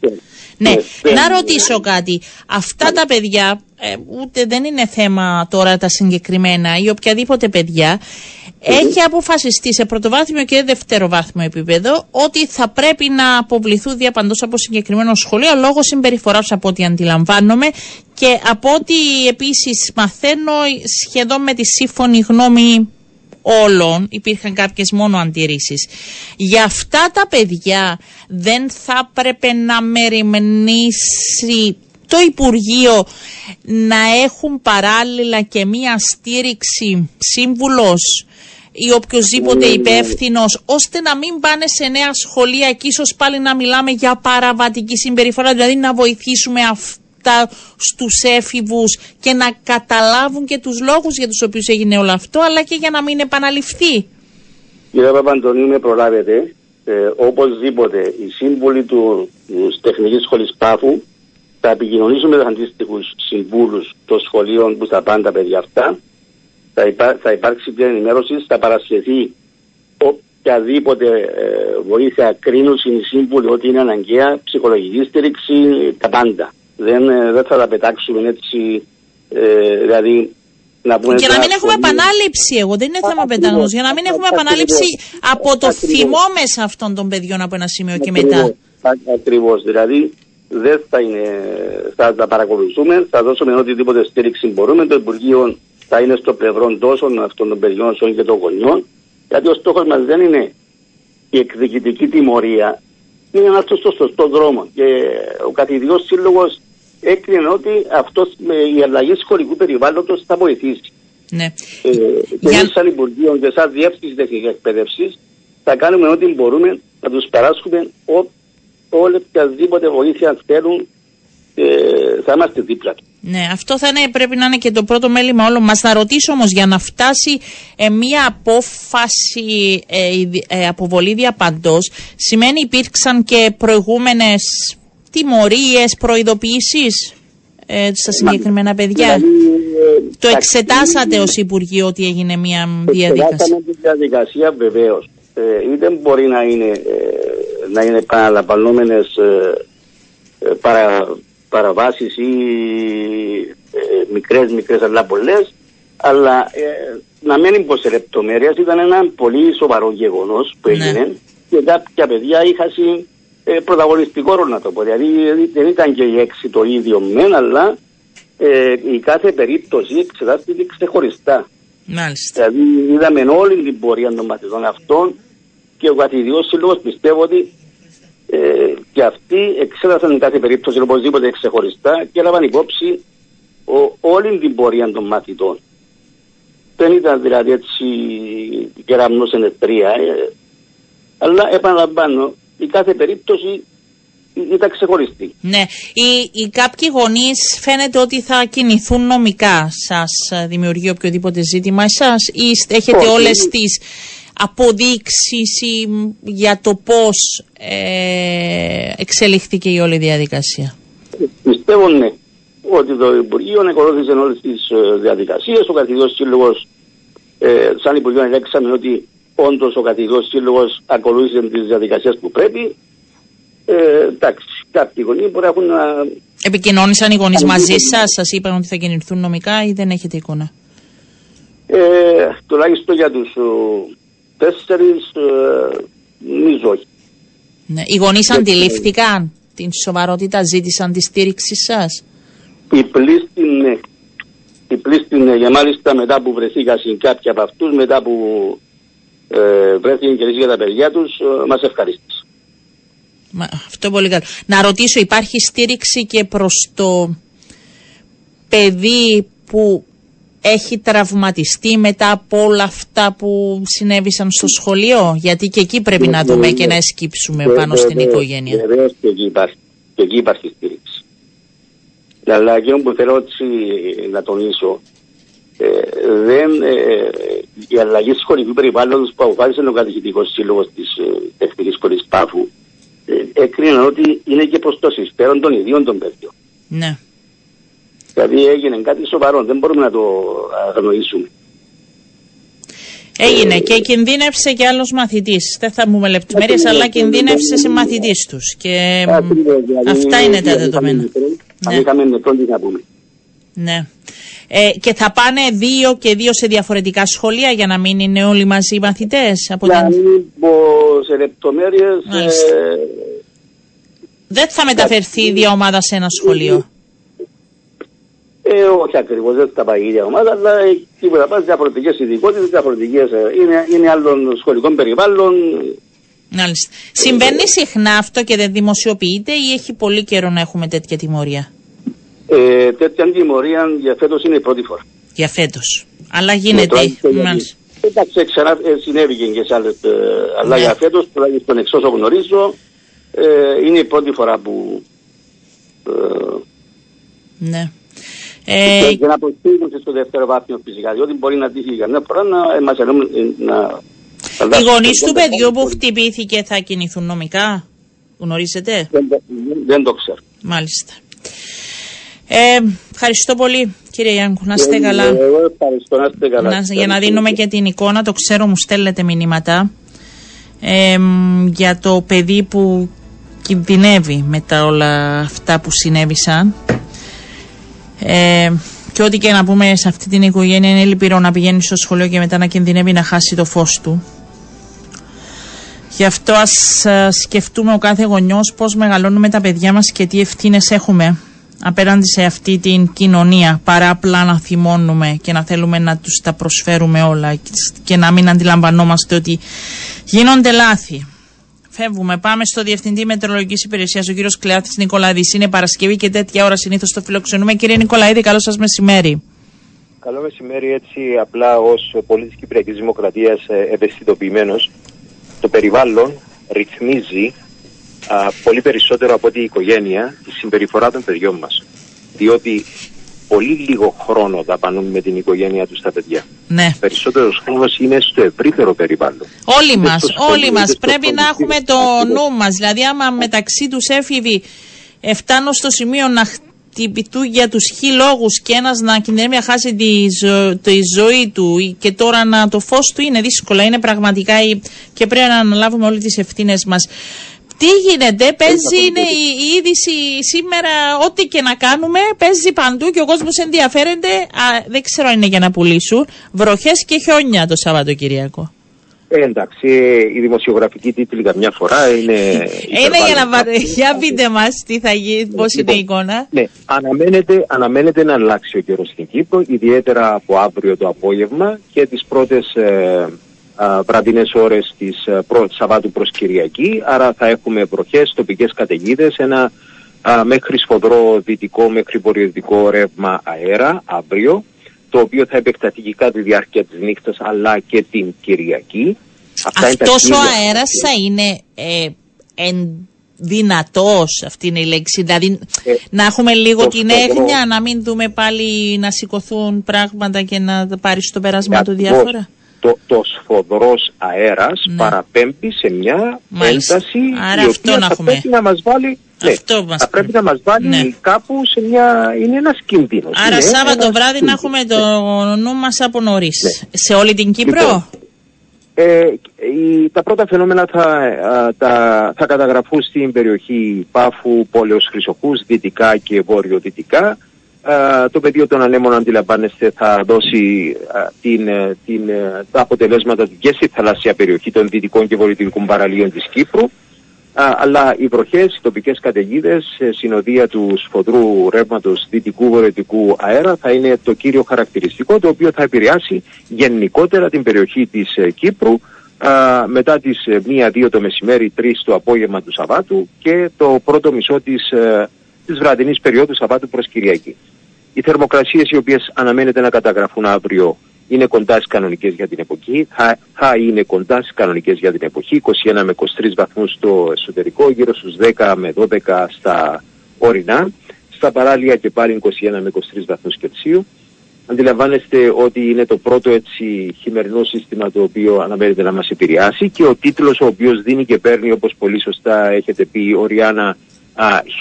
Ναι, να ρωτήσω κάτι. Αυτά τα παιδιά, ε, ούτε δεν είναι θέμα τώρα τα συγκεκριμένα ή οποιαδήποτε παιδιά, έχει αποφασιστεί σε πρωτοβάθμιο και δευτεροβάθμιο επίπεδο ότι θα πρέπει να αποβληθούν διαπαντός από συγκεκριμένο σχολείο λόγω συμπεριφοράς από ό,τι αντιλαμβάνομαι και από ό,τι επίσης μαθαίνω σχεδόν με τη σύμφωνη γνώμη όλων, υπήρχαν κάποιες μόνο αντιρρήσεις. Για αυτά τα παιδιά δεν θα έπρεπε να μεριμνήσει το Υπουργείο να έχουν παράλληλα και μία στήριξη σύμβουλος ή οποιοδήποτε υπεύθυνος, ώστε να μην πάνε σε νέα σχολεία και ίσως πάλι να μιλάμε για παραβατική συμπεριφορά, δηλαδή να βοηθήσουμε αυτά στους έφηβους και να καταλάβουν και τους λόγους για τους οποίους έγινε όλο αυτό, αλλά και για να μην επαναληφθεί. Κύριε Παπαντονίου, με προλάβετε. Ε, οπωσδήποτε οι σύμβουλοι του, του Τεχνικής Σχολής Πάφου θα επικοινωνήσουμε με τους αντίστοιχους συμβούλους των σχολείων που θα πάνε τα παιδιά αυτά θα, υπά, θα υπάρξει πια ενημέρωση, θα παρασχεθεί οποιαδήποτε ε, βοήθεια κρίνουν οι σύμβουλοι ότι είναι αναγκαία, ψυχολογική στήριξη, τα πάντα. Δεν, ε, δεν θα τα πετάξουμε έτσι, ε, δηλαδή να πούμε και να μην έχουμε επανάληψη, εγώ δεν είναι θέμα πεντανό. Για να μην έχουμε επανάληψη από το θυμό μέσα αυτών των παιδιών από ένα σημείο και μετά. Ακριβώς. Δηλαδή δεν θα, είναι, θα τα παρακολουθούμε, θα δώσουμε οτιδήποτε στήριξη μπορούμε. Το Υπουργείο θα είναι στο πλευρό τόσο αυτών των παιδιών όσο και των γονιών, γιατί ο στόχος μας δεν είναι η εκδικητική τιμωρία, είναι να στο σωστό δρόμο. Και ο καθηγητικός σύλλογος έκρινε ότι αυτός η αλλαγή σχολικού περιβάλλοντος θα βοηθήσει. Ναι. Ε, και Για... εμείς, σαν Υπουργείο και σαν Διεύθυνση Τεχνικής Εκπαίδευσης, θα κάνουμε ό,τι μπορούμε να τους παράσχουμε όλη οποιαδήποτε βοήθεια θέλουν ε, θα είμαστε δίπλα τους. Ναι, αυτό θα είναι, πρέπει να είναι και το πρώτο μέλημα όλων μας. Να ρωτήσω όμως για να φτάσει ε, μία απόφαση ε, ε, αποβολή διαπαντός σημαίνει υπήρξαν και προηγούμενες τιμωρίες, προειδοποιήσεις ε, στα συγκεκριμένα παιδιά; Δηλαδή, το εξετάσατε ως Υπουργείο ότι έγινε μία διαδικασία. Εξετάσαμε τη διαδικασία βεβαίως. είτε μπορεί να είναι να είναι επαναλαμβανόμενες ε, ε, παρα, παραβάσεις ή ε, μικρές μικρές αλλά πολλές αλλά ε, να μένει πως σε λεπτομέρειες ήταν ένα πολύ σοβαρό γεγονός που ναι. έγινε και κάποια παιδιά είχαν ε, πρωταγωνιστικό ρόλο να το πω. Δηλαδή δεν ήταν και η έξι το ίδιο μεν, αλλά ε, η κάθε περίπτωση εξετάστηκε ξεχωριστά. Μάλιστα. Δηλαδή είδαμε όλη την πορεία των μαθητών αυτών και ο καθηγητικό σύλλογος πιστεύω ότι ε, και αυτοί εξέτασαν κάθε περίπτωση οπωσδήποτε ξεχωριστά και έλαβαν υπόψη ο, όλη την πορεία των μαθητών. Δεν ήταν δηλαδή έτσι κεραμνός ενετρία, ε, αλλά επαναλαμβάνω, η κάθε περίπτωση ήταν ξεχωριστή. Ναι. Οι, οι κάποιοι γονείς φαίνεται ότι θα κινηθούν νομικά. Σας δημιουργεί οποιοδήποτε ζήτημα εσάς ή έχετε όλε όλες τις αποδείξεις για το πώς ε, εξελιχθήκε η όλη διαδικασία; Πιστεύω ναι ότι το Υπουργείο ακολούθησε όλες τις ε, διαδικασίες. Ο καθηγητός σύλλογος, ε, σαν Υπουργείο, ελέγξαμε ότι όντως ο καθηγητό σύλλογος ακολούθησε τις διαδικασίες που πρέπει. Ε, εντάξει, κάποιοι γονείς μπορεί να έχουν. Επικοινώνησαν οι γονείς μαζί σας, σας είπαν ότι θα κινηθούν νομικά ή δεν έχετε εικόνα; Ε, τουλάχιστον για τους τέσσερις, ε, νομίζω όχι. Ναι. Οι γονείς αντιλήφθηκαν την σοβαρότητα, ζήτησαν τη στήριξη σας; Η πλήστη ναι. Η πλήστη ναι. Για μάλιστα μετά που βρεθήκαν κάποιοι από αυτούς, μετά που ε, βρέθηκαν και για τα παιδιά τους, ε, μας ευχαρίστησε. Μα, αυτό πολύ καλό. Να ρωτήσω, υπάρχει στήριξη και προς το παιδί που έχει τραυματιστεί μετά από όλα αυτά που συνέβησαν στο σχολείο, γιατί και εκεί πρέπει να δούμε και να εσκύψουμε πάνω στην οικογένεια. Βεβαίω και εκεί υπάρχει, και εκεί υπάρχει στήριξη. Αλλά εκείνο που θέλω έτσι να τονίσω, ε, δεν, ε, η αλλαγή σχολικού περιβάλλοντος που αποφάσισε ο καθηγητικό σύλλογος της ε, τεχνικής σχολής Πάφου ε, έκρινε ότι είναι και προς το συμφέρον των ιδίων των παιδιών. Ναι. Δηλαδή έγινε κάτι σοβαρό, δεν μπορούμε να το αγνοήσουμε. Έγινε ε, και κινδύνευσε και άλλος μαθητής. Δεν θα μου με λεπτομέρειε, αλλά κινδύνευσε σε μαθητής τους. Και δηλαδή, αυτά είναι τα δεδομένα. Αν ναι. είχαμε νεκρό, τι θα πούμε. Ναι. Ε, και θα πάνε δύο και δύο σε διαφορετικά σχολεία για να μην είναι όλοι μαζί οι μαθητές. Από να την... μην πω σε λεπτομέρειες. Ε... Δεν θα μεταφερθεί η ίδια ομάδα σε ένα σχολείο. Ε, όχι ακριβώς, δεν θα πάει η ίδια ομάδα, αλλά εκεί που θα πας διαφορετικές ειδικότητες, διαφορετικές. Ε, είναι, είναι άλλων σχολικών περιβάλλων. Μάλιστα. Συμβαίνει συχνά αυτό και δεν δημοσιοποιείται ή έχει πολύ καιρό να έχουμε τέτοια τιμωρία; Ε, τέτοια τιμωρία για φέτος είναι η πρώτη φορά. Για φέτος. Αλλά γίνεται. Εντάξει, ξανά ε, συνέβη και σε άλλες. Ε, αλλά ναι. για φέτος, τουλάχιστον εξ όσο γνωρίζω, ε, είναι η πρώτη φορά που. Ε, ναι. Ε, και να αποστείλουν στο δεύτερο βάθμιο φυσικά, διότι μπορεί να τύχει καμιά φορά να μας να οι γονείς του παιδιού που χτυπήθηκε θα κινηθούν νομικά, γνωρίζετε; Δεν, δεν το ξέρω. Μάλιστα. Ε, ευχαριστώ πολύ κύριε Γιάνκου, να είστε καλά. Εγώ ευχαριστώ, να είστε καλά. Να, για να δίνουμε και την εικόνα, το ξέρω μου στέλνετε μηνύματα ε, για το παιδί που κινδυνεύει μετά όλα αυτά που συνέβησαν. Ε, και ό,τι και να πούμε σε αυτή την οικογένεια είναι λυπηρό να πηγαίνει στο σχολείο και μετά να κινδυνεύει να χάσει το φως του. Γι' αυτό ας σκεφτούμε ο κάθε γονιός πώς μεγαλώνουμε τα παιδιά μας και τι ευθύνες έχουμε απέναντι σε αυτή την κοινωνία παρά απλά να θυμώνουμε και να θέλουμε να τους τα προσφέρουμε όλα και να μην αντιλαμβανόμαστε ότι γίνονται λάθη. Φεύγουμε. Πάμε στο Διευθυντή Μετρολογική Υπηρεσίας, ο κύριος Κλεάθη Νικολαίδης. Είναι Παρασκευή και τέτοια ώρα συνήθως το φιλοξενούμε. Κύριε Νικολαίδη, καλό σας μεσημέρι. Καλό μεσημέρι, έτσι απλά ως πολίτης Κυπριακής Δημοκρατίας ε, ευαισθητοποιημένος. Το περιβάλλον ρυθμίζει α, πολύ περισσότερο από ότι η οικογένεια τη συμπεριφορά των παιδιών μας. Διότι πολύ λίγο χρόνο δαπανούν με την οικογένειά τους τα παιδιά. Ναι. Περισσότερος χρόνος είναι στο ευρύτερο περιβάλλον. Όλοι μας, όλοι μας. Πρέπει να έχουμε το νου μας. Δηλαδή, άμα μεταξύ τους έφηβοι φτάνω στο σημείο να χτυπηθούν για τους χι λόγους και ένας να κινδυνεύει να χάσει τη, ζω, τη ζωή του και τώρα να το φως του είναι δύσκολα. Είναι πραγματικά και πρέπει να αναλάβουμε όλε τις ευθύνες μας. Τι γίνεται, παίζει, είναι η, η είδηση σήμερα, ό,τι και να κάνουμε, παίζει παντού και ο κόσμος ενδιαφέρεται. Α, δεν ξέρω αν είναι για να πουλήσουν. Βροχές και χιόνια το Σαββατοκυριακό. Ε, εντάξει, η δημοσιογραφική τίτλη καμιά φορά είναι. είναι για να πάρετε. Για πείτε μας τι θα γίνει, πώς είναι η εικόνα. Ναι, αναμένεται, αναμένεται να αλλάξει ο καιρός στην Κύπρο, ιδιαίτερα από αύριο το απόγευμα και τις πρώτες ε, βραδινές ώρες της ε, Σαββάτου προς Κυριακή. Άρα θα έχουμε βροχές, τοπικές καταιγίδες, ένα α, μέχρι σφοδρό δυτικό, μέχρι βορειοδυτικό ρεύμα αέρα αύριο, το οποίο θα επεκταθεί και κατά τη διάρκεια της νύχτας αλλά και την Κυριακή. Αυτός ο αέρας θα είναι ε, εν, δυνατός αυτή είναι η λέξη δηλαδή ε, να έχουμε λίγο την έγνοια να μην δούμε πάλι να σηκωθούν πράγματα και να πάρεις στο πέρασμα του διάφορα το, τος σφοδρός αέρας ναι. παραπέμπει σε μια Μάλιστα. ένταση Άρα η αυτό οποία θα πρέπει να μας βάλει ναι, θα πρέπει να μας βάλει ναι. κάπου σε μια... είναι ένας κίνδυνος. Άρα είναι Σάββατο βράδυ να έχουμε το νου μας από νωρίς. Ναι. Σε όλη την Κύπρο; Λοιπόν, ε, η, τα πρώτα φαινόμενα θα, τα, θα καταγραφούν στην περιοχή Πάφου, Πόλεως Χρυσοχούς, δυτικά και βόρειο-δυτικά το πεδίο των ανέμων αντιλαμβάνεστε θα δώσει την, ε, την, ε, τα αποτελέσματα του και στη θαλάσσια περιοχή των δυτικών και βορειοδυτικών παραλίων της Κύπρου αλλά οι βροχές, οι τοπικές καταιγίδες συνοδεία του σφοδρού ρεύματος δυτικού βορειοδυτικού αέρα θα είναι το κύριο χαρακτηριστικό το οποίο θα επηρεάσει γενικότερα την περιοχή της ε, Κύπρου μετά τις 1-2 το μεσημέρι, 3 το απόγευμα του Σαββάτου και το πρώτο μισό της, της βραδινής περίοδου Σαββάτου προς Κυριακή. Οι θερμοκρασίες οι οποίες αναμένεται να καταγραφούν αύριο είναι κοντά στις κανονικές για την εποχή. Θα, θα είναι κοντά στις κανονικές για την εποχή. 21 με 23 βαθμούς στο εσωτερικό, γύρω στους 10 με 12 στα ορεινά. Στα παράλια και πάλι 21 με 23 βαθμούς Κελσίου. Αντιλαμβάνεστε ότι είναι το πρώτο έτσι χειμερινό σύστημα το οποίο αναμένεται να μας επηρεάσει και ο τίτλος ο οποίος δίνει και παίρνει όπως πολύ σωστά έχετε πει Οριάννα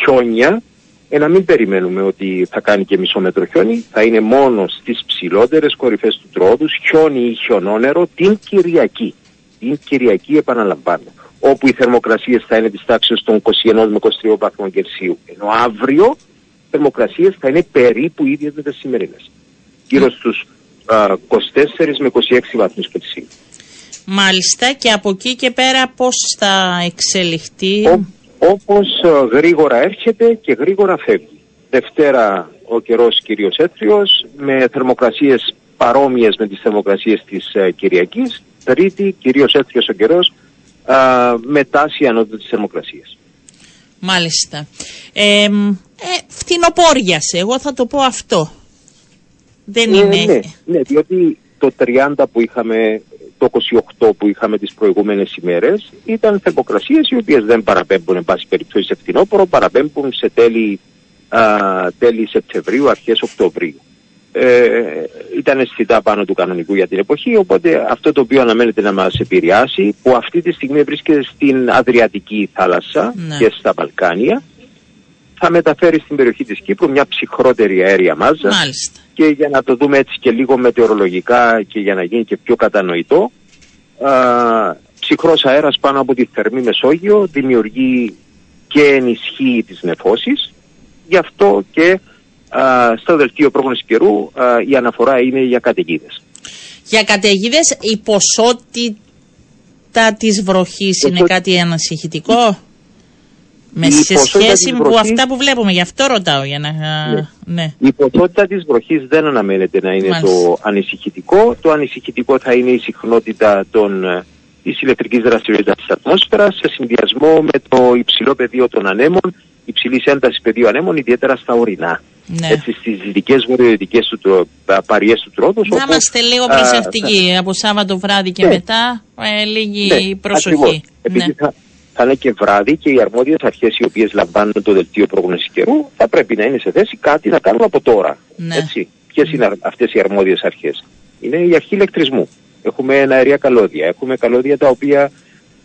χιόνια ε, να μην περιμένουμε ότι θα κάνει και μισό μέτρο χιόνι, θα είναι μόνο στις ψηλότερες κορυφές του τρόδους, χιόνι ή χιονόνερο την Κυριακή. Την Κυριακή επαναλαμβάνω, όπου οι θερμοκρασίες θα είναι της τάξης των 21 με 23 βαθμών Κελσίου. Ενώ αύριο οι θερμοκρασίες θα είναι περίπου ίδιες με τις σημερινές. Γύρω στους α, 24 με 26 βαθμούς Κελσίου. Μάλιστα και από εκεί και πέρα πώς θα εξελιχθεί; Όπως ε, γρήγορα έρχεται και γρήγορα φεύγει. Δευτέρα ο καιρός κυρίως έθριος με θερμοκρασίες παρόμοιες με τις θερμοκρασίες της ε, Κυριακής. Τρίτη κυρίως έθριος ο καιρός ε, με τάση ανώτατη της θερμοκρασίας. Μάλιστα. Ε, ε, φτηνοπόριασε, εγώ θα το πω αυτό. Δεν είναι... Ναι, ναι, διότι το 30 που είχαμε το 28 που είχαμε τις προηγούμενες ημέρες ήταν θερμοκρασίες οι οποίες δεν παραπέμπουν εν πάση περιπτώσει σε φθινόπωρο, παραπέμπουν σε τέλη, α, τέλη Σεπτεμβρίου, αρχές Οκτωβρίου. Ε, ήταν αισθητά πάνω του κανονικού για την εποχή, οπότε αυτό το οποίο αναμένεται να μας επηρεάσει, που αυτή τη στιγμή βρίσκεται στην Αδριατική θάλασσα ναι. και στα Βαλκάνια, θα μεταφέρει στην περιοχή της Κύπρου μια ψυχρότερη αέρια μάζα Μάλιστα. και για να το δούμε έτσι και λίγο μετεωρολογικά και για να γίνει και πιο κατανοητό α, ψυχρός αέρας πάνω από τη θερμή Μεσόγειο δημιουργεί και ενισχύει τις νεφώσεις γι' αυτό και α, στο δελτίο πρόγνωσης καιρού η αναφορά είναι για καταιγίδες. Για καταιγίδες η ποσότητα της βροχής είναι κάτι ανασυχητικό; Με σε σχέση με αυτά που βλέπουμε, γι' αυτό ρωτάω. Για να... ναι. ναι. Η ποσότητα της βροχής δεν αναμένεται να είναι το ανησυχητικό. Το ανησυχητικό θα είναι η συχνότητα των, ε, της ηλεκτρικής δραστηριότητας της ατμόσφαιρας σε συνδυασμό με το υψηλό πεδίο των ανέμων, υψηλής έντασης πεδίου ανέμων, ιδιαίτερα στα ορεινά. Ναι. Έτσι, στις δυτικές βορειοδυτικές του, παριές του τρόδους. Να είμαστε λίγο προσεκτικοί. από Σάββατο βράδυ και ναι. μετά, ε, λίγη ναι, προσοχή. Επειδή θα, θα είναι και βράδυ και οι αρμόδιες αρχές οι οποίες λαμβάνουν το δελτίο πρόγνωσης καιρού θα πρέπει να είναι σε θέση κάτι να κάνουν από τώρα. Ναι. Έτσι. Ποιες είναι αυτές οι αρμόδιες αρχές. Είναι η αρχή ηλεκτρισμού. Έχουμε ένα αερία καλώδια. Έχουμε καλώδια τα οποία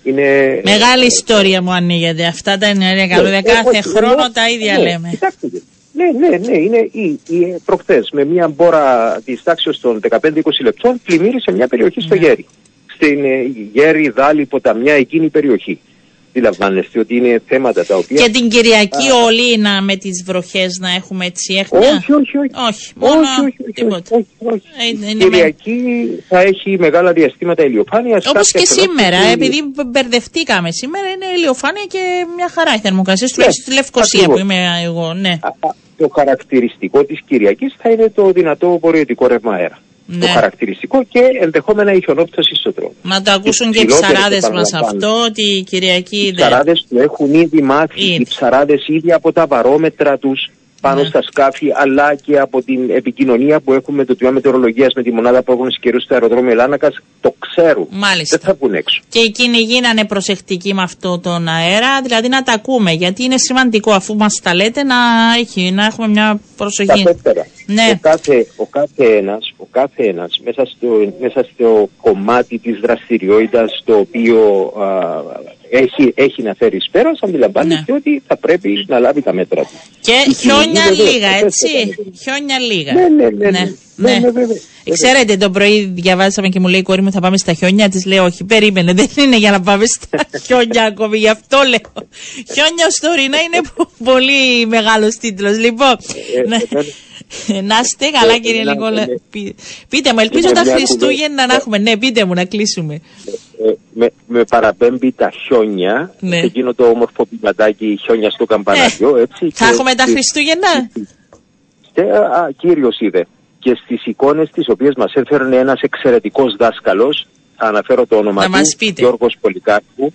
είναι... Μεγάλη ιστορία μου ανοίγεται. Αυτά τα αερία ναι, καλώδια. Κάθε χρόνο τα ίδια ναι, λέμε. Κοιτάξτε. Ναι, ναι, ναι, είναι η, η, προχθές με μια μπόρα της τάξης των 15-20 λεπτών πλημμύρισε μια περιοχή στο ναι. Γέρι. Στην ε, Γέρι, Δάλη, Ποταμιά, εκείνη η περιοχή. Αντιλαμβάνεστε ότι είναι θέματα τα οποία. Και την Κυριακή όλοι να, με τις βροχές να έχουμε έτσι έχουνια. Όχι, όχι, όχι. Όχι, μόνο όχι, όχι, όχι, τίποτα. όχι, όχι. Ε, Κυριακή με... θα έχει μεγάλα διαστήματα ηλιοφάνειας. Όπως και σήμερα, επειδή μπερδευτήκαμε σήμερα, είναι ηλιοφάνεια και μια χαρά η θερμοκρασία, ναι, τουλάχιστον στη Λευκοσία που είμαι εγώ. Ναι. Το χαρακτηριστικό της Κυριακής θα είναι το δυνατό βορειοτικό ρεύμα αέρα ναι. το χαρακτηριστικό και ενδεχόμενα η χιονόπτωση στο τρόπο. Να το ακούσουν και οι ψαράδες μας αυτό, ότι η Κυριακή. Οι ψαράδες του έχουν ήδη μάθει, οι ψαράδες ήδη από τα βαρόμετρα τους πάνω ναι. στα σκάφη, αλλά και από την επικοινωνία που έχουμε με το Τμήμα Μετεωρολογίας με τη μονάδα που έχουν καιρού στο αεροδρόμιο Λάνακας, το ξέρουν. Μάλιστα. Δεν θα πούν έξω. Και εκείνοι γίνανε προσεκτικοί με αυτό τον αέρα, δηλαδή να τα ακούμε, γιατί είναι σημαντικό αφού μας τα λέτε να, έχει, να έχουμε μια προσοχή. Τα ναι. Ο κάθε, ο κάθε ένας, ο κάθε ένας μέσα, στο, μέσα στο κομμάτι της δραστηριότητας το οποίο α, έχει, έχει να φέρει πέρα, αντιλαμβάνεται ναι. ότι θα πρέπει να λάβει τα μέτρα του. Και χιόνια λίγα, έτσι. Χιόνια λίγα. Ναι, ναι, ναι. ναι. Ναι. Ναι, ναι, Ξέρετε, το πρωί διαβάσαμε και μου λέει η κόρη μου θα πάμε στα χιόνια. Της λέω όχι, περίμενε, δεν είναι για να πάμε στα χιόνια ακόμη. Γι' αυτό λέω. Χιόνια τωρινά είναι πολύ μεγάλος τίτλος. Λοιπόν, ε, να είστε καλά κύριε Νικόλα. Πείτε μου, ελπίζω τα Χριστούγεννα να έχουμε. Ναι, πείτε μου να κλείσουμε. Ε, με, με παραπέμπει τα χιόνια, ναι. εκείνο το όμορφο πηματάκι χιόνια στο καμπανάριο, ε, έτσι. Θα έχουμε τα Χριστούγεννα; Κύριος είδε και στις εικόνες τις οποίες μας έφερνε ένας εξαιρετικός δάσκαλος, θα αναφέρω το όνομα του, Γιώργος Πολυκάρπου,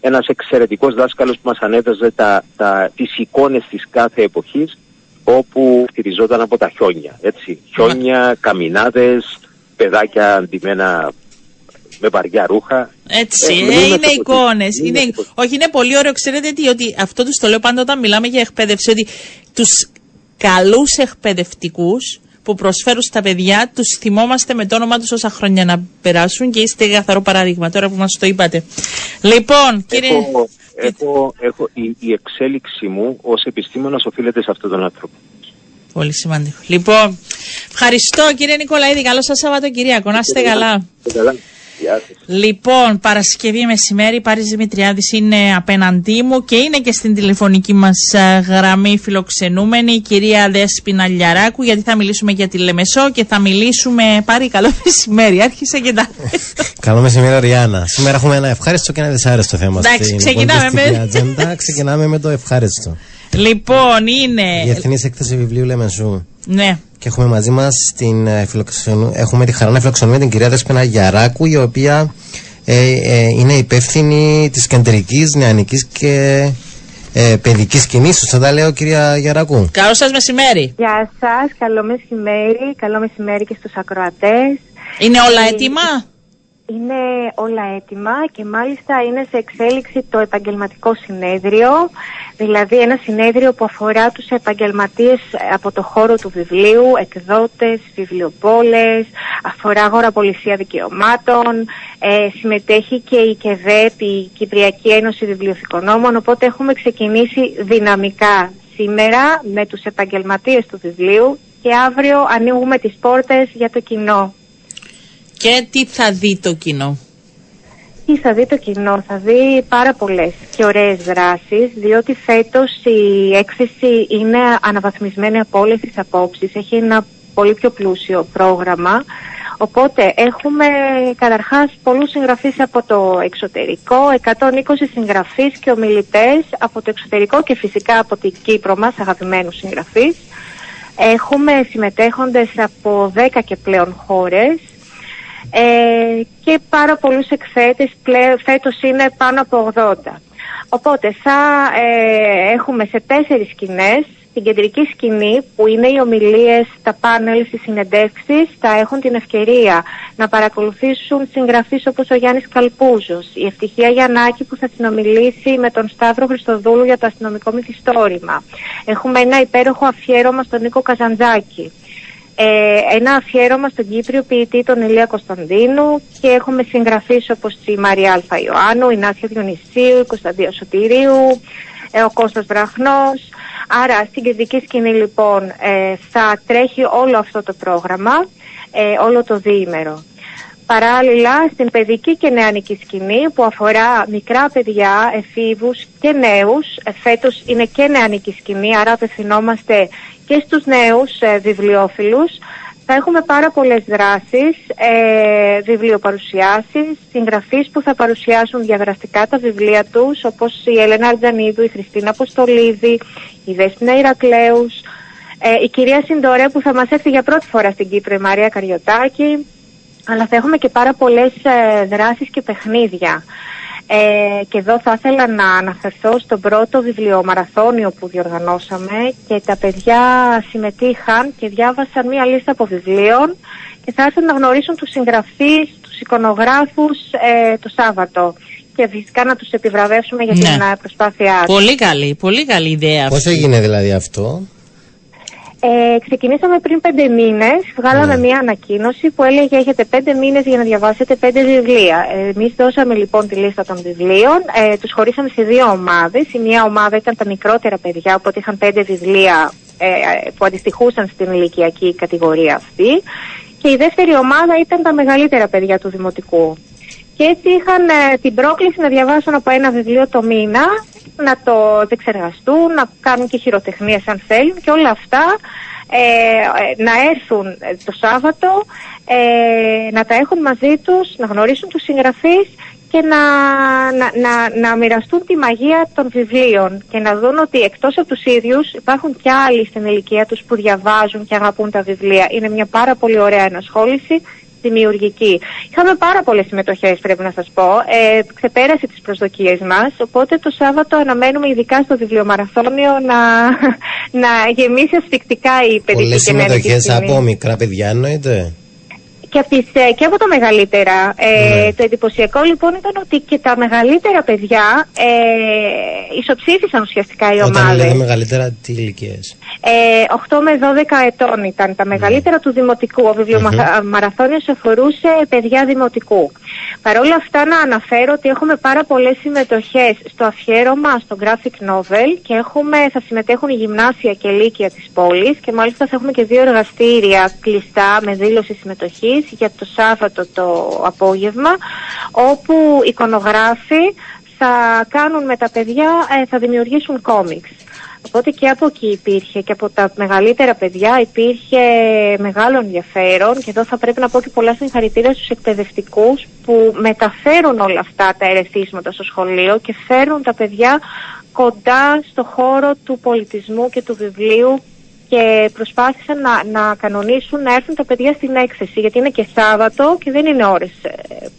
ένας εξαιρετικός δάσκαλος που μας ανέβαζε τα, τα, τις εικόνες της κάθε εποχής, όπου στηριζόταν από τα χιόνια, έτσι. Χιόνια, καμινάδες, παιδάκια αντιμένα με βαριά ρούχα. Έτσι, ε, είναι, είναι εικόνες. Είναι, όχι, είναι πολύ ωραίο. Ξέρετε τι, ότι αυτό τους το λέω πάντα όταν μιλάμε για εκπαίδευση, ότι τους καλούς εκπαιδευτικούς που προσφέρουν στα παιδιά, τους θυμόμαστε με το όνομα τους όσα χρόνια να περάσουν και είστε καθαρό παράδειγμα τώρα που μας το είπατε. Λοιπόν, κύριε. Έχω, έχω, έχω, η, η εξέλιξή μου ως επιστήμονας οφείλεται σε αυτόν τον άνθρωπο. Πολύ σημαντικό. Λοιπόν, ευχαριστώ κύριε Νικολαίδη. Καλό σας Σαββατοκυριακό. Να είστε καλά. Λοιπόν, Παρασκευή μεσημέρι, Πάρης Δημητριάδης είναι απέναντί μου και είναι και στην τηλεφωνική μας ε, γραμμή φιλοξενούμενη η κυρία Δέσποινα Λιαράκου γιατί θα μιλήσουμε για τη Λεμεσό και θα μιλήσουμε, πάρει καλό μεσημέρι, άρχισε και τα... καλό μεσημέρι Ριάννα. Σήμερα έχουμε ένα ευχάριστο και ένα δυσάρεστο θέμα Εντάξει, ξεκινάμε με... Ατζέντα. ξεκινάμε με το ευχάριστο. Λοιπόν, είναι... Η Εθνής Έκθεση Βιβλίου Λεμεσού. Ναι. Και έχουμε μαζί μας την ε, έχουμε τη χαρά να φιλοξενούμε την κυρία Δέσποινα Γιαράκου, η οποία ε, ε, είναι υπεύθυνη της κεντρικής νεανικής και ε, παιδικής σκηνή. Σωστά τα λέω, κυρία Γιαράκου. Καλό σας μεσημέρι. Γεια σας, καλό μεσημέρι. Καλό μεσημέρι και στους ακροατές. Είναι όλα έτοιμα; Είναι όλα έτοιμα και μάλιστα είναι σε εξέλιξη το επαγγελματικό συνέδριο, δηλαδή ένα συνέδριο που αφορά τους επαγγελματίες από το χώρο του βιβλίου, εκδότες, βιβλιοπόλες, αφορά αγοραπολισία δικαιωμάτων, ε, συμμετέχει και η ΚΕΔΕΠ, η Κυπριακή Ένωση Βιβλιοθηκονόμων, οπότε έχουμε ξεκινήσει δυναμικά σήμερα με τους επαγγελματίες του βιβλίου και αύριο ανοίγουμε τις πόρτες για το κοινό. Και τι θα δει το κοινό; Τι θα δει το κοινό, θα δει πάρα πολλές και ωραίες δράσεις, διότι φέτος η έκθεση είναι αναβαθμισμένη από όλες τις απόψεις, έχει ένα πολύ πιο πλούσιο πρόγραμμα, οπότε έχουμε καταρχάς πολλούς συγγραφείς από το εξωτερικό, 120 συγγραφείς και ομιλητές από το εξωτερικό και φυσικά από την Κύπρο μας, αγαπημένους συγγραφείς. Έχουμε συμμετέχοντες από 10 και πλέον χώρες, ε, και πάρα πολλούς εκθέτες, φέτος είναι πάνω από 80. Οπότε θα ε, έχουμε σε τέσσερις σκηνές την κεντρική σκηνή που είναι οι ομιλίες, τα πάνελ, οι συνεντεύξεις θα έχουν την ευκαιρία να παρακολουθήσουν συγγραφείς όπως ο Γιάννης Καλπούζος, η Ευτυχία Γιαννάκη που θα συνομιλήσει με τον Σταύρο Χριστοδούλου για το αστυνομικό μυθιστόρημα. Έχουμε ένα υπέροχο αφιέρωμα στον Νίκο Καζαντζάκη ε, ένα αφιέρωμα στον Κύπριο ποιητή τον Ηλία Κωνσταντίνου και έχουμε συγγραφείς όπως η Μαρία Αλφα Ιωάννου, η Νάσια Διονυσίου, η Κωνσταντία Σωτηρίου, ε, ο Κώστας Βραχνός. Άρα στην κεντρική σκηνή λοιπόν ε, θα τρέχει όλο αυτό το πρόγραμμα, ε, όλο το διήμερο. Παράλληλα, στην παιδική και νεανική σκηνή που αφορά μικρά παιδιά, εφήβους και νέους, ε, φέτος είναι και νεανική σκηνή, άρα απευθυνόμαστε και στους νέους ε, βιβλιοφίλους, θα έχουμε πάρα πολλές δράσεις, ε, βιβλιοπαρουσιάσεις, συγγραφείς που θα παρουσιάσουν διαδραστικά τα βιβλία τους, όπως η Ελένα Αρτζανίδου, η Χριστίνα Αποστολίδη, η Δέσποινα Ηρακλέους, ε, η κυρία Συντορέ που θα μας έρθει για πρώτη φορά στην Κύπρο, η Μαρία Καριωτάκη, αλλά θα έχουμε και πάρα πολλές ε, δράσεις και παιχνίδια. Ε, και εδώ θα ήθελα να αναφερθώ στον πρώτο βιβλιομαραθώνιο που διοργανώσαμε και τα παιδιά συμμετείχαν και διάβασαν μία λίστα από βιβλίων και θα έρθουν να γνωρίσουν τους συγγραφείς, τους εικονογράφους ε, το Σάββατο και φυσικά να τους επιβραβεύσουμε για Ναι. την ε, προσπάθειά τους. Πολύ καλή, πολύ καλή ιδέα Πώς αυτή. έγινε δηλαδή αυτό; Ε, ξεκινήσαμε πριν πέντε μήνες. Βγάλαμε μια ανακοίνωση που έλεγε έχετε πέντε μήνες για να διαβάσετε πέντε βιβλία. Ε, Εμείς δώσαμε λοιπόν τη λίστα των βιβλίων. Ε, Τους χωρίσαμε σε δύο ομάδες. Η μία ομάδα ήταν τα μικρότερα παιδιά, οπότε είχαν πέντε βιβλία ε, ε, που αντιστοιχούσαν στην ηλικιακή κατηγορία αυτή. Και η δεύτερη ομάδα ήταν τα μεγαλύτερα παιδιά του Δημοτικού. Και έτσι είχαν ε, την πρόκληση να διαβάσουν από ένα βιβλίο το μήνα, να το επεξεργαστούν, να κάνουν και χειροτεχνίες αν θέλουν και όλα αυτά ε, ε, να έρθουν ε, το Σάββατο, ε, να τα έχουν μαζί τους, να γνωρίσουν τους συγγραφείς και να, να, να, να μοιραστούν τη μαγεία των βιβλίων και να δουν ότι εκτός από τους ίδιους υπάρχουν και άλλοι στην ηλικία τους που διαβάζουν και αγαπούν τα βιβλία. Είναι μια πάρα πολύ ωραία ενασχόληση δημιουργική. Είχαμε πάρα πολλές συμμετοχές πρέπει να σας πω. Ε, ξεπέρασε τις προσδοκίες μας, οπότε το Σάββατο αναμένουμε ειδικά στο βιβλιομαραθώνιο να, να γεμίσει ασφικτικά η παιδική Πολλές και νεανική συμμετοχές σκηνή από μικρά παιδιά εννοείται. Και, από τις, ε, και από τα μεγαλύτερα. Ε, Ναι. Το εντυπωσιακό λοιπόν ήταν ότι και τα μεγαλύτερα παιδιά ε, ισοψήφισαν ουσιαστικά οι Όταν ομάδες. λέτε μεγαλύτερα, τι ηλικίες; Ε, 8 με 12 ετών ήταν τα μεγαλύτερα του Δημοτικού. Ο βιβλιομαραθώνιος αφορούσε παιδιά Δημοτικού. Παρ' όλα αυτά να αναφέρω ότι έχουμε πάρα πολλές συμμετοχές στο αφιέρωμα στο graphic novel και έχουμε, θα συμμετέχουν οι γυμνάσια και λύκεια της πόλης και μάλιστα θα έχουμε και δύο εργαστήρια κλειστά με δήλωση συμμετοχής για το Σάββατο το απόγευμα όπου εικονογράφοι θα κάνουν με τα παιδιά, ε, θα δημιουργήσουν κόμιξ. Οπότε και από εκεί υπήρχε και από τα μεγαλύτερα παιδιά υπήρχε μεγάλο ενδιαφέρον και εδώ θα πρέπει να πω και πολλά συγχαρητήρια στους εκπαιδευτικούς που μεταφέρουν όλα αυτά τα ερεθίσματα στο σχολείο και φέρνουν τα παιδιά κοντά στο χώρο του πολιτισμού και του βιβλίου και προσπάθησαν να, να κανονίσουν να έρθουν τα παιδιά στην έκθεση γιατί είναι και Σάββατο και δεν είναι ώρες ε,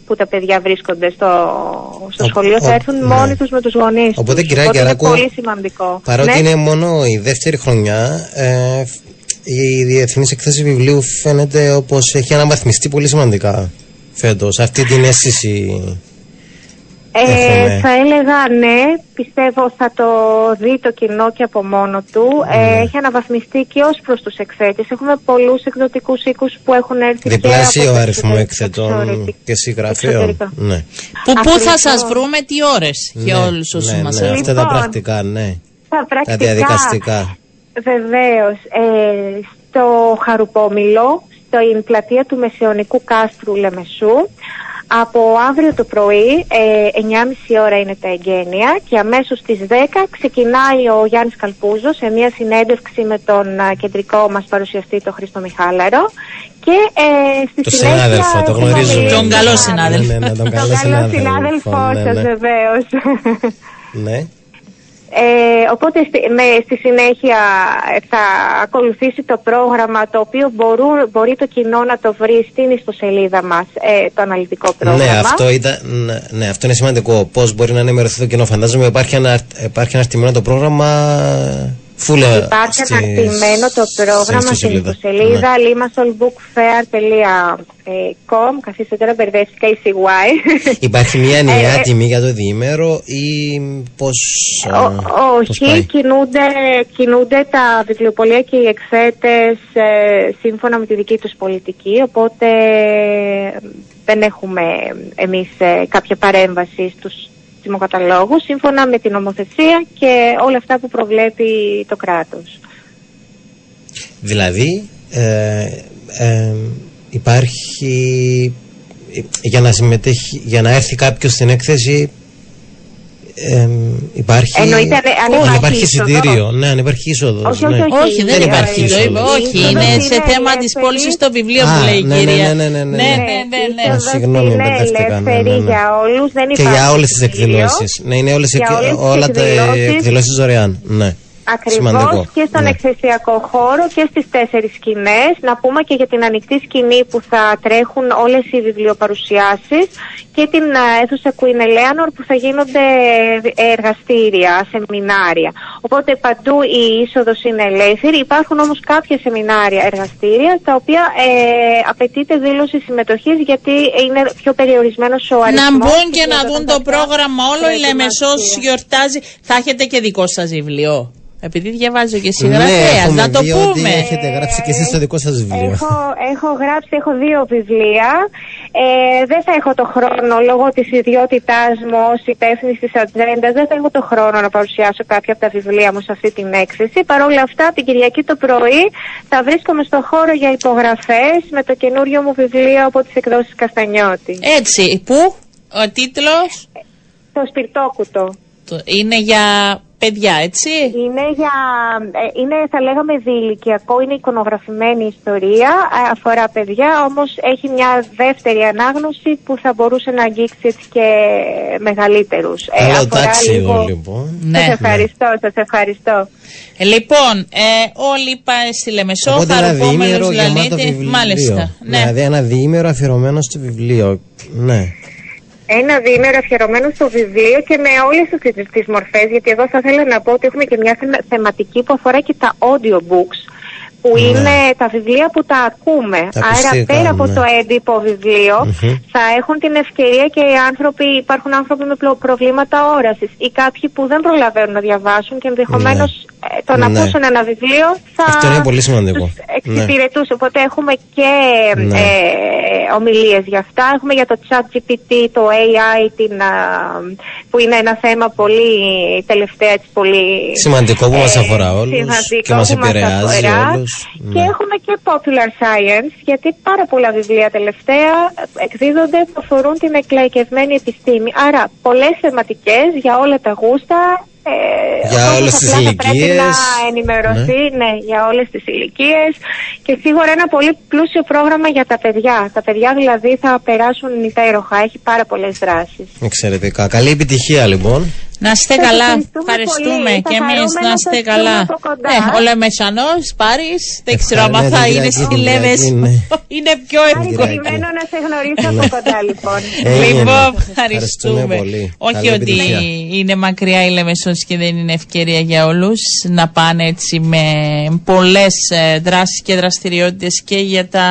που τα παιδιά βρίσκονται στο, στο Ο- σχολείο, ο- θα έρθουν ναι. μόνοι τους με τους γονείς Οπότε, τους. κυρία Οπότε είναι Κεράκου, πολύ σημαντικό. Παρότι Ναι. είναι μόνο η δεύτερη χρονιά, ε, η διεθνής εκθέση βιβλίου φαίνεται όπως έχει αναβαθμιστεί πολύ σημαντικά φέτος. Αυτή την αίσθηση Ε, Έχουμε. θα έλεγα ναι, πιστεύω θα το δει το κοινό και από μόνο του. Ναι. Ε, έχει αναβαθμιστεί και ως προς τους εκθέτες. Έχουμε πολλούς εκδοτικούς οίκους που έχουν έρθει διπλάσιο και από αριθμό το εκθετών εξωτερικό. και συγγραφείων. εξωτερικό. Ναι. Που, πού θα Αφρικό. σας βρούμε, τι ώρες για ναι, όλους όσους ναι, μας ναι, ακούν. αυτά τα Λοιπόν, πρακτικά, ναι. Τα Τα πρακτικά. διαδικαστικά. Βεβαίως. Ε, στο Χαρουπόμηλο, στην πλατεία του Μεσαιωνικού Κάστρου Λεμεσού, από αύριο το πρωί, ε, 9.30 ώρα είναι τα εγγένεια και αμέσως στις 10 ξεκινάει ο Γιάννης Καλπούζος σε μια συνέντευξη με τον α, κεντρικό μας παρουσιαστή, τον Χρήστο Μιχάλαρο και ε, στη Το συνέχεια... συνάδελφο, το έχουμε γνωρίζουμε. μιλήσει- Τον καλό συνάδελφο. Ναι, ναι, τον Τον καλό καλό συνάδελφο. συνάδελφό ναι, σας ναι. βεβαίως. Ναι. Ε, οπότε στη, με, στη συνέχεια ε, θα ακολουθήσει το πρόγραμμα το οποίο μπορούν, μπορεί το κοινό να το βρει στην ιστοσελίδα μας, ε, το αναλυτικό πρόγραμμα. Ναι, αυτό, ήταν, ναι, ναι, αυτό είναι σημαντικό. Πώς μπορεί να ενημερωθεί το κοινό. Φαντάζομαι υπάρχει, ένα, υπάρχει αναρτημένο το πρόγραμμα. Φούλα. Υπάρχει στις- αναρτημένο το πρόγραμμα στην ιστοσελίδα. ιστοσελίδα limasolbookfair.com καθίστε τώρα μπερδεύτηκα η CY. Υπάρχει μια Ε, ενιαία ε, τιμή για το διήμερο ή πώς. Ο- όχι, κινούνται, κινούνται τα βιβλιοπολία και οι εκθέτες ε, σύμφωνα με τη δική τους πολιτική, οπότε ε, δεν έχουμε εμείς ε, κάποια παρέμβαση στους δημοκαταλόγους σύμφωνα με την νομοθεσία και όλα αυτά που προβλέπει το κράτος. Δηλαδή, ε, ε, υπάρχει. για να συμμετέχει, για να έρθει κάποιος στην έκθεση ε, υπάρχει. Εννοείται αν- αν υπάρχει υπάρχει είσοδο. εισιτήριο. Ναι, αν υπάρχει είσοδο. Όχι, ναι. όχι, Όχι, δεν Δεν υπάρχει. υπάρχει Το είπα, είσοδος. όχι, Είσοδος είναι είναι σε θέμα τη ελεύθερη. πώληση στο βιβλίο Α, που λέει η ναι, ναι, κυρία. ναι, ναι, ναι, ναι, ναι. ναι, ναι, ναι. είσοδος συγγνώμη, είναι μπερδεύτηκα, ναι, ελεύθερη ναι, ναι. για όλους, δεν Και υπάρχει για όλες τις εισιτήριο. εκδηλώσεις. Ναι, είναι όλες οι Για εκ- όλες τις όλα τα εκδηλώσεις. εκδηλώσεις δωρεάν. Ναι. Σημαντικό. Ακριβώς και στον Ναι. εκθεσιακό χώρο και στις τέσσερις σκηνές. Να πούμε και για την ανοιχτή σκηνή που θα τρέχουν όλες οι βιβλιοπαρουσιάσεις και την α, αίθουσα Queen Eleanor που θα γίνονται ε, εργαστήρια, σεμινάρια. Οπότε παντού η είσοδος είναι ελεύθερη. Υπάρχουν όμως κάποια σεμινάρια, εργαστήρια, τα οποία ε, απαιτείται δήλωση συμμετοχής γιατί είναι πιο περιορισμένος ο αριθμός. Να μπουν και για να το δουν το καταστάσεις πρόγραμμα όλο. Η Λεμεσός προετοιμασία. γιορτάζει. Θα έχετε και δικό σας βιβλίο. Επειδή διαβάζω και Ναι, συγγραφέα, έχουμε να το δει ότι πούμε. έχετε γράψει και εσείς το δικό σας βιβλίο. Έχω, έχω γράψει, έχω δύο βιβλία. Ε, δεν θα έχω το χρόνο λόγω της ιδιότητάς μου ως υπεύθυνης της ατζέντα. Δεν θα έχω το χρόνο να παρουσιάσω κάποια από τα βιβλία μου σε αυτή την έκθεση. Παρ' όλα αυτά, την Κυριακή το πρωί θα βρίσκομαι στο χώρο για υπογραφές με το καινούριο μου βιβλίο από τις εκδόσεις Καστανιώτη. Έτσι, που ο τίτλος; Το σπιρτόκουτο. Το- είναι για παιδιά, έτσι; Είναι, για, ε, είναι θα λέγαμε διηλικιακό, είναι εικονογραφημένη ιστορία, ε, αφορά παιδιά, όμως έχει μια δεύτερη ανάγνωση που θα μπορούσε να αγγίξει έτσι και μεγαλύτερους. Ε, Καλό αφορά τάξιο λοιπόν. Ναι. Σας ευχαριστώ, σας ευχαριστώ. Ε, λοιπόν, ε, όλοι πάει στη Λεμεσό, Οπότε ένα χαροπόμενος διήμερο γεμάτο Λαλίτη. βιβλίο. Μάλιστα. Ναι. Δηλαδή ένα διήμερο αφιερωμένο στο βιβλίο. Ναι. Ένα διήμερο αφιερωμένος στο βιβλίο και με όλες τις, τις μορφές, γιατί εδώ θα ήθελα να πω ότι έχουμε και μια θεμα- θεματική που αφορά και τα audiobooks, που Ναι. είναι τα βιβλία που τα ακούμε. Τα Άρα ακουστικά, πέρα από ναι. το έντυπο βιβλίο, Μμμ. θα έχουν την ευκαιρία και οι άνθρωποι, υπάρχουν άνθρωποι με πλο- προβλήματα όρασης ή κάποιοι που δεν προλαβαίνουν να διαβάσουν και ενδεχομένως ε, το να Ναι. ακούσουν ένα βιβλίο θα Αυτό είναι πολύ σημαντικό. τους εξυπηρετούσε. Οπότε έχουμε και Ναι. ε, ομιλίες για αυτά. Έχουμε για το chat GPT, το AI, την, α, που είναι ένα θέμα πολύ τελευταία, έτσι, πολύ... Σημαντικό που μας αφορά όλους σημαντικό και μας που μας επηρεάζει αφορά. όλους. Και Ναι. έχουμε και popular science, γιατί πάρα πολλά βιβλία τελευταία εκδίδονται που αφορούν την εκλαϊκευμένη επιστήμη. Άρα πολλές θεματικές για όλα τα γούστα. Ε, Για ο κόσμος όλες τις απλά θα πρέπει ηλικίες. να ενημερωθεί, ναι. για όλες τις ηλικίες και σίγουρα ένα πολύ πλούσιο πρόγραμμα για τα παιδιά. Τα παιδιά δηλαδή θα περάσουν υπέροχα, έχει πάρα πολλές δράσεις. Εξαιρετικά. Καλή επιτυχία λοιπόν. Να είστε Σας καλά. ευχαριστούμε Ευχαριστούμε πολύ. και Θα εμείς χαρούμε να να είστε σας καλά. δούμε από κοντά. Ναι, ο Λεμεσανός, Πάρης, δεν ξέρω Ευχα- αν ναι, θα την είναι Κυριακή, στη την Λέμεσο. Κυριακή, ναι. Είναι πιο Χάρη εύκολο. Κυριακή. περιμένω να σε γνωρίσω από κοντά λοιπόν. Έγινε. Λοιπόν, Ευχαριστούμε ευχαριστούμε. πολύ. Όχι Καλή ότι επιτυχία. είναι μακριά η Λεμεσός και δεν είναι ευκαιρία για όλους να πάνε έτσι με πολλές ε, δράσεις και δραστηριότητες και για τα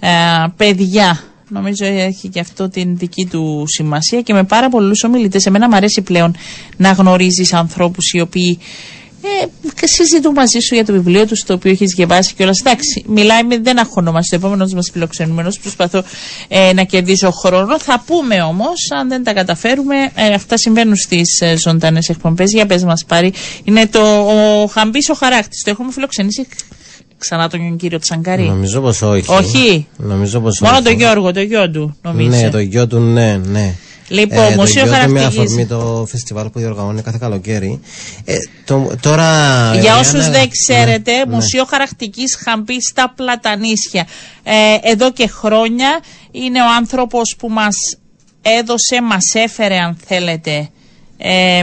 ε, παιδιά. Νομίζω έχει και αυτό την δική του σημασία και με πάρα πολλούς ομιλητές. Εμένα μου αρέσει πλέον να γνωρίζεις ανθρώπους οι οποίοι ε, συζητούν μαζί σου για το βιβλίο τους, το οποίο έχεις διαβάσει και όλα. Εντάξει, μιλάει, με- δεν αγχωνόμαστε. Ο επόμενος μας φιλοξενούμενος, προσπαθώ ε, να κερδίσω χρόνο. Θα πούμε όμως, αν δεν τα καταφέρουμε, ε, αυτά συμβαίνουν στις ε, ζωντανές εκπομπές. Για πες μας πάρει. Είναι το ο Χαμπής ο χαράκτης. Το έχουμε φιλοξενήσει ξανά τον κύριο Τσαγκαρή. Νομίζω πως όχι. Όχι; Νομίζω πως Μόνο όχι. τον Γιώργο, το γιο του, νομίζω. Ναι, το γιο του, ναι, ναι. Λοιπόν, το Μουσείο γιο του με Χαρακτικής. αφορμή το φεστιβάλ που διοργανώνει κάθε καλοκαίρι. Ε, το, τώρα. Για Ιωάννα, όσους δεν ξέρετε, ναι, ναι. Μουσείο Χαρακτικής Χαμπή στα Πλατανίσια. Ε, εδώ και χρόνια είναι ο άνθρωπος που μας έδωσε, μας έφερε, αν θέλετε, ε,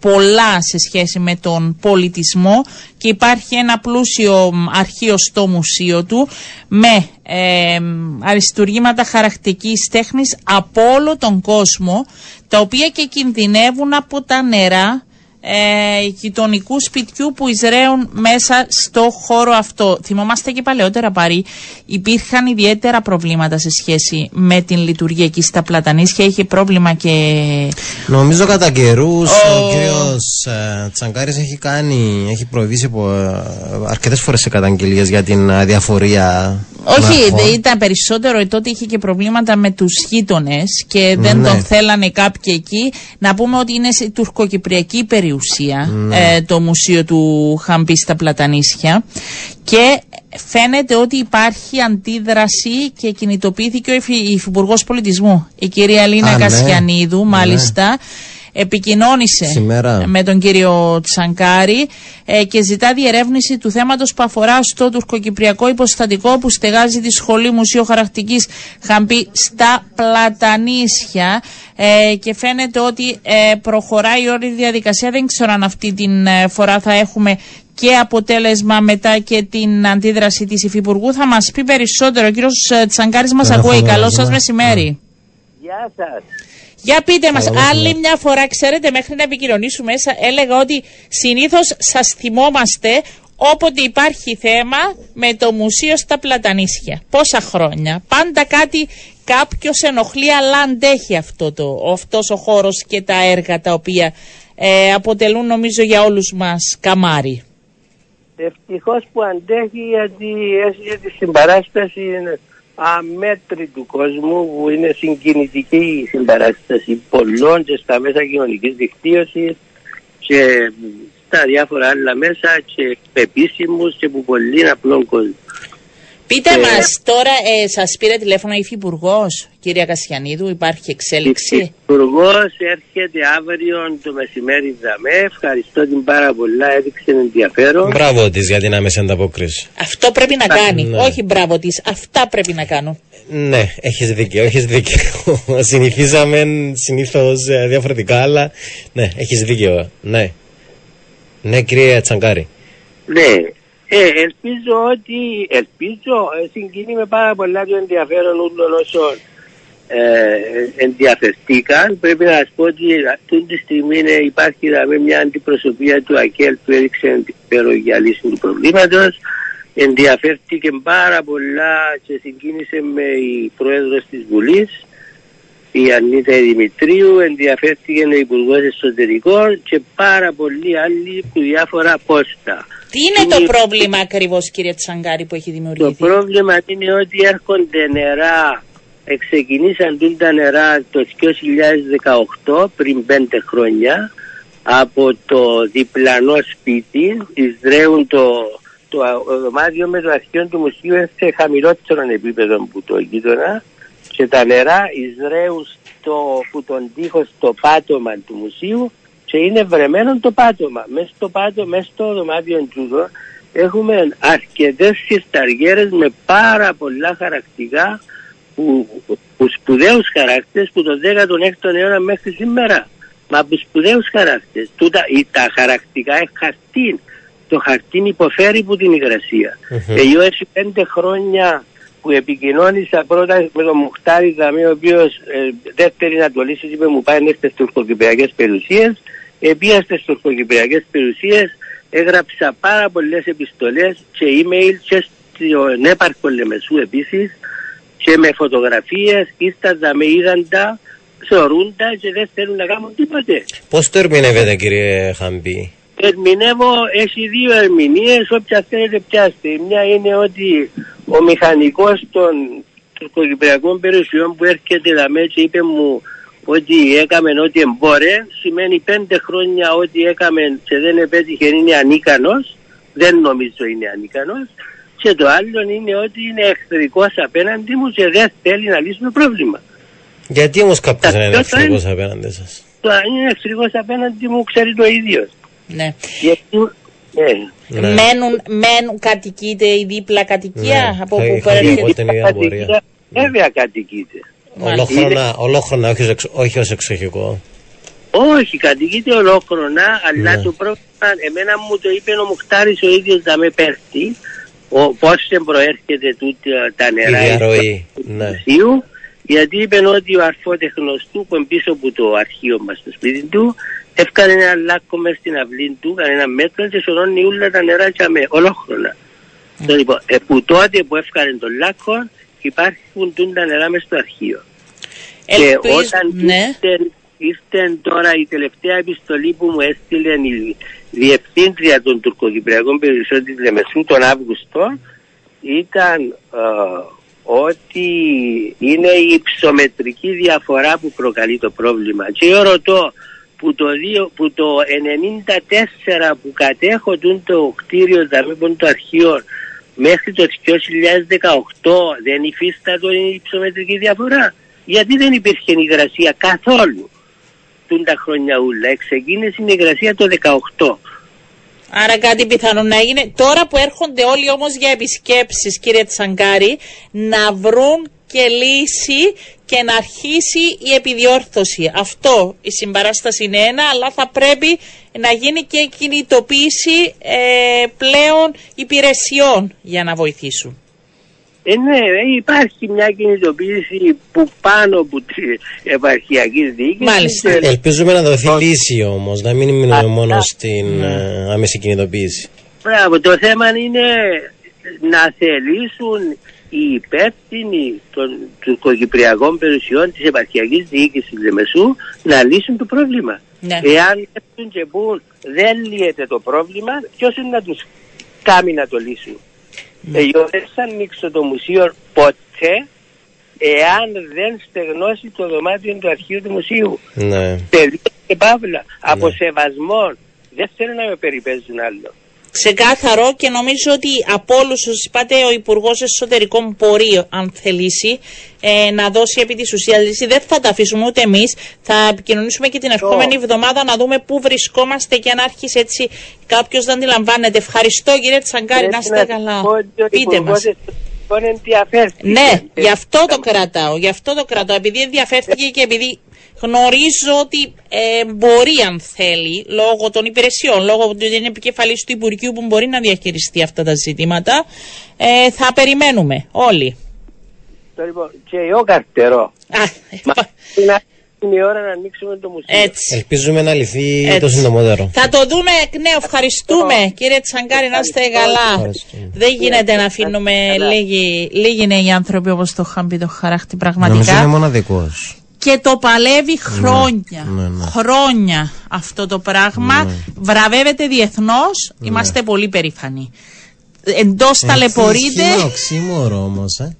πολλά σε σχέση με τον πολιτισμό και υπάρχει ένα πλούσιο μ, αρχείο στο μουσείο του με ε, μ, αριστουργήματα χαρακτικής τέχνης από όλο τον κόσμο τα οποία και κινδυνεύουν από τα νερά ε, γειτονικού σπιτιού που εισραίουν μέσα στο χώρο αυτό. Θυμόμαστε και παλαιότερα πάρει, υπήρχαν ιδιαίτερα προβλήματα σε σχέση με την λειτουργία εκεί στα Πλατανίσια. Είχε πρόβλημα και Νομίζω κατά καιρούς Ο- ο κύριος Τσαγκάρης έχει κάνει, έχει προεβήσει από αρκετές φορές σε καταγγελίες για την αδιαφορία. Όχι, Να δε- πω. ήταν περισσότερο ε, τότε είχε και προβλήματα με τους γείτονες και δεν Ναι. τον θέλανε κάποιοι εκεί. Να πούμε ότι είναι σε τουρκοκυπριακή περιουσία Ναι. ε, το μουσείο του Χαμπή στα Πλατανίσια και φαίνεται ότι υπάρχει αντίδραση και κινητοποιήθηκε ο Υφη- η Υφυπουργός Πολιτισμού, η κυρία Λίνα Α, ναι. Κασιανίδου, Ναι. μάλιστα. Επικοινώνησε Σήμερα. με τον κύριο Τσανκάρη ε, και ζητά διερεύνηση του θέματος που αφορά στο τουρκοκυπριακό υποστατικό που στεγάζει τη Σχολή Μουσείο Χαρακτικής Χαμπή στα Πλατανίσια ε, και φαίνεται ότι ε, προχωράει όλη η διαδικασία. Δεν ξέρω αν αυτή την ε, φορά θα έχουμε και αποτέλεσμα μετά και την αντίδραση της Υφυπουργού. Θα μας πει περισσότερο. Ο κύριος ε, Τσανκάρης μας Τον ακούει. έχουμε Καλό μαζί σας μας. μεσημέρι. Γεια σας. Για πείτε μας, Καλά άλλη μεσημέρι. μια φορά, ξέρετε, μέχρι να επικοινωνήσουμε, σα- έλεγα ότι συνήθως σας θυμόμαστε όποτε υπάρχει θέμα με το μουσείο στα Πλατανίσια. Πόσα χρόνια. Πάντα κάτι κάποιος ενοχλεί, αλλά αντέχει αυτό το, αυτός ο χώρος και τα έργα τα οποία ε, αποτελούν νομίζω για όλους μας καμάρι. Ευτυχώς που αντέχει γιατί έσυγε τη συμπαράσταση αμέτρητου κόσμου που είναι συγκινητική η συμπαράσταση πολλών και στα μέσα κοινωνικής δικτύωσης και στα διάφορα άλλα μέσα και επίσημους και που πολύ απλών κόσμου. Πείτε Ε, μας τώρα, ε, σας πήρε τηλέφωνο η Υφυπουργός, κυρία Κασιανίδου, υπάρχει εξέλιξη; Υπουργό έρχεται αύριο το μεσημέρι δαμέ. Ευχαριστώ την πάρα πολλά, έδειξε ενδιαφέρον. Μπράβο της για την άμεση ανταπόκριση. Αυτό πρέπει να κάνει. ναι. Όχι μπράβο της. Αυτά πρέπει να κάνουν. Ναι, έχεις δίκιο, έχεις δίκιο. Συνηθίζαμε συνήθως διαφορετικά, αλλά ναι, έχεις δίκιο. Ναι. Ναι, κύριε Τσαγκάρη. Ναι. Ε, ελπίζω ότι, ελπίζω, ε, συγκινεί με πάρα πολλά το ενδιαφέρον όλων όσων ε, ενδιαφερθήκαν. Πρέπει να σας πω ότι αυτή τη στιγμή είναι, υπάρχει δηλαδή μια αντιπροσωπεία του ΑΚΕΛ που έδειξε ενδιαφέρον για λύση του προβλήματος. Ενδιαφέρθηκε πάρα πολλά και συγκίνησε με η Πρόεδρος της Βουλής η Ανίτα Δημητρίου, ενδιαφέρθηκε ο Υπουργός Εσωτερικών και πάρα πολλοί άλλοι που διάφορα πόστα. Τι είναι το πρόβλημα ακριβώς, κύριε Τσαγκάρη, που έχει Το δημιουργηθεί; πρόβλημα είναι ότι έρχονται νερά, εξεκινήσαν τούν τα νερά το 2018, πριν πέντε χρόνια, από το διπλανό σπίτι, εισδρέουν το, το δωμάτιο με το αρχείο του μουσείου σε χαμηλότερο επίπεδο που το γείτονα και τα νερά εισραίουν στο, που τον τοίχο στο πάτωμα του μουσείου και είναι βρεμένο το πάτωμα. Μέσα στο πάτωμα, μέσα στο δωμάτιο τούτο έχουμε αρκετές συσταριέρες με πάρα πολλά χαρακτικά που, που σπουδαίους χαράκτες που τον 16ο αιώνα μέχρι σήμερα. Μα που σπουδαίους χαράκτες. Τούτα, ή τα χαρακτικά είναι χαρτί. Το χαρτί υποφέρει που την υγρασία. Εγώ έτσι πέντε χρόνια που επικοινώνησα πρώτα με τον Μουχτάρη Δαμή, ο οποίος ε, δεύτερη να το λύσει, είπε μου πάει στις τουρκοκυπριακέ περιουσίε. Επία στι τουρκοκυπριακέ περιουσίες, έγραψα πάρα πολλές επιστολές και email και στον έπαρκο Λεμεσού επίσης και με φωτογραφίες. Ήρθαν με είδαν τα, θεωρούν τα και δεν θέλουν να κάνουν τίποτε. Πώς το ερμηνεύετε, κύριε Χαμπή. Ερμηνεύω, έχει δύο ερμηνείες, όποια θέλετε πιάστε. Μια είναι ότι ο μηχανικός των τουρκοκυπριακών περιουσιών που έρχεται να με και είπε μου ότι έκαμε ό,τι εμπόρε, σημαίνει πέντε χρόνια ότι έκαμε και δεν επέτυχε είναι ανίκανος, δεν νομίζω είναι ανίκανος. Και το άλλο είναι ότι είναι εχθρικός απέναντι μου και δεν θέλει να λύσει το πρόβλημα. Γιατί όμως κάποιος Τα να είναι πιο τα εχθρικό απέναντι σας; Το αν είναι εχθρικός απέναντι μου ξέρει το ίδιο. Ναι. Γιατί, ναι. Μένουν, μένουν, κατοικείται η δίπλα κατοικία Ναι. από Θα που είχα προέρχεται. εγώ την ίδια απορία. Κατοικία, Βέβαια κατοικείται. Ολόχρονα, ολόχρονα όχι, ως εξ- όχι ως εξοχικό. Όχι, κατοικείται ολόχρονα, αλλά Ναι. το πρόβλημα, εμένα μου το είπε ο Μουχτάρης ο ίδιος να με πέφτει, ο, πώς δεν προέρχεται τούτα τα Η νερά διαρροή. του Ναι. μουσείου, γιατί είπε ότι ο αρφότεχνος του που είναι πίσω από το αρχείο μας στο σπίτι του, έφκανε ένα λάκκο μέσα στην αυλή του, κανένα μέτρο και σωρώνει όλα τα νερά και με ολόχρονα. Το Λοιπόν, ε, που τότε που έφκανε τον λάκκο υπάρχουν τούν τα νερά μέσα στο αρχείο. Και Ελπίζω, όταν ναι. ήρθε, ήρθε τώρα η τελευταία επιστολή που μου έστειλε η διευθύντρια των τουρκοκυπριακών περιουσιών της Λεμεσού τον Αύγουστο, ήταν ε, ότι είναι η υψομετρική διαφορά που προκαλεί το πρόβλημα. Και εγώ ρωτώ που το, δύο, που το 94 που κατέχονται το κτίριο δαμήπων το αρχείο μέχρι το 2018 δεν υφίστατο η υψομετρική διαφορά; Γιατί δεν υπήρχε υγρασία καθόλου τούν τα χρόνια ούλα. Ξεκίνησε η υγρασία το 18. Άρα κάτι πιθανό να έγινε. Τώρα που έρχονται όλοι όμως για επισκέψεις κύριε Τσαγκάρη να βρουν και λύση και να αρχίσει η επιδιόρθωση. Αυτό η συμπαράσταση είναι ένα, αλλά θα πρέπει να γίνει και κινητοποίηση ε, πλέον υπηρεσιών για να βοηθήσουν. Ε, ναι, ε, υπάρχει μια κινητοποίηση που πάνω από τη επαρχιακή διοίκηση. Μάλιστα. Ελπίζουμε να δοθεί λύση όμως, να μην μείνουμε μόνο στην ε, άμεση κινητοποίηση. Μπράβο, το θέμα είναι να θελήσουν οι υπεύθυνοι των τουρκοκυπριακών περιουσιών της επαρχιακής διοίκησης Λεμεσού να λύσουν το πρόβλημα. Ναι. Εάν έρθουν και πούν δεν λύεται το πρόβλημα, ποιος είναι να τους κάνει να το λύσουν; Ναι. Εγώ δεν θα ανοίξω το μουσείο ποτέ εάν δεν στεγνώσει το δωμάτιο του αρχείου του μουσείου. Ναι. Τελείως και παύλα. Από σεβασμό. Δεν θέλω να με περιπέζουν άλλο. Ξεκάθαρο και νομίζω ότι από όλους όσου είπατε, ο Υπουργός Εσωτερικών μπορεί, αν θελήσει, ε, να δώσει επί της ουσίας λύση. Δεν θα τα αφήσουμε ούτε εμείς. Θα επικοινωνήσουμε και την ερχόμενη εβδομάδα να δούμε πού βρισκόμαστε και αν άρχισε έτσι κάποιος να αντιλαμβάνεται. Ευχαριστώ κύριε Τσαγκάρη, να είστε καλά. Πείτε μας. Ναι, γι' αυτό το κρατάω. Γι' αυτό το κρατάω. Επειδή ενδιαφέρθηκε και επειδή γνωρίζω ότι ε, μπορεί αν θέλει, λόγω των υπηρεσιών, λόγω ότι είναι επικεφαλής του Υπουργείου που μπορεί να διαχειριστεί αυτά τα ζητήματα, ε, θα περιμένουμε όλοι. Λοιπόν, και εγώ καρτερώ. Α, Μα είναι η ώρα να ανοίξουμε το μουσείο. έτσι. Ελπίζουμε να λυθεί Έτσι. το συντομότερο. Θα το δούμε εκ νέου. Ευχαριστούμε κύριε Τσαγκάρη, να είστε καλά. Ευχαριστούμε. Δεν γίνεται να αφήνουμε λίγοι, λίγοι νέοι άνθρωποι όπως το είχαν πει το χαράχτη Νομίζω πραγματικά. είναι μοναδικός. Και το παλεύει χρόνια. ναι, ναι. Χρόνια αυτό το πράγμα. Βραβεύεται διεθνώς. Είμαστε πολύ περήφανοι. Εντός ταλαιπωρείται. Είναι οξύμορο όμως. Ε.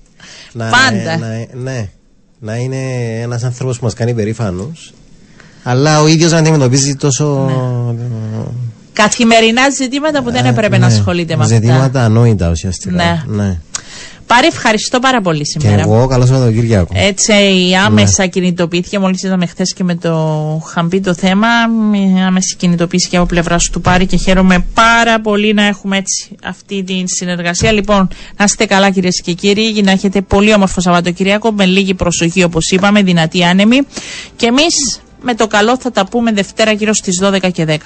Να, Πάντα. να, ναι. Να είναι ένας άνθρωπος που μας κάνει περήφανους. Αλλά ο ίδιος να αντιμετωπίζει τόσο. Καθημερινά ζητήματα που δεν έπρεπε να ναι, ασχολείται με αυτά. Ζητήματα ανόητα ουσιαστικά. Ναι. Πάρε ευχαριστώ πάρα πολύ Και σήμερα. εγώ, καλό Σαββατοκύριακο. Έτσι άμεσα κινητοποιήθηκε, μόλις είδαμε χθες και με το χαμπί το θέμα, με άμεση κινητοποίηση και από πλευρά του Πάρη και χαίρομαι πάρα πολύ να έχουμε έτσι αυτή τη συνεργασία. Λοιπόν, να είστε καλά κυρίες και κύριοι, να έχετε πολύ όμορφο Σαββατοκύριακο, με λίγη προσοχή όπως είπαμε, δυνατή άνεμη και εμείς με το καλό θα τα πούμε Δευτέρα γύρω στις 12 και 10.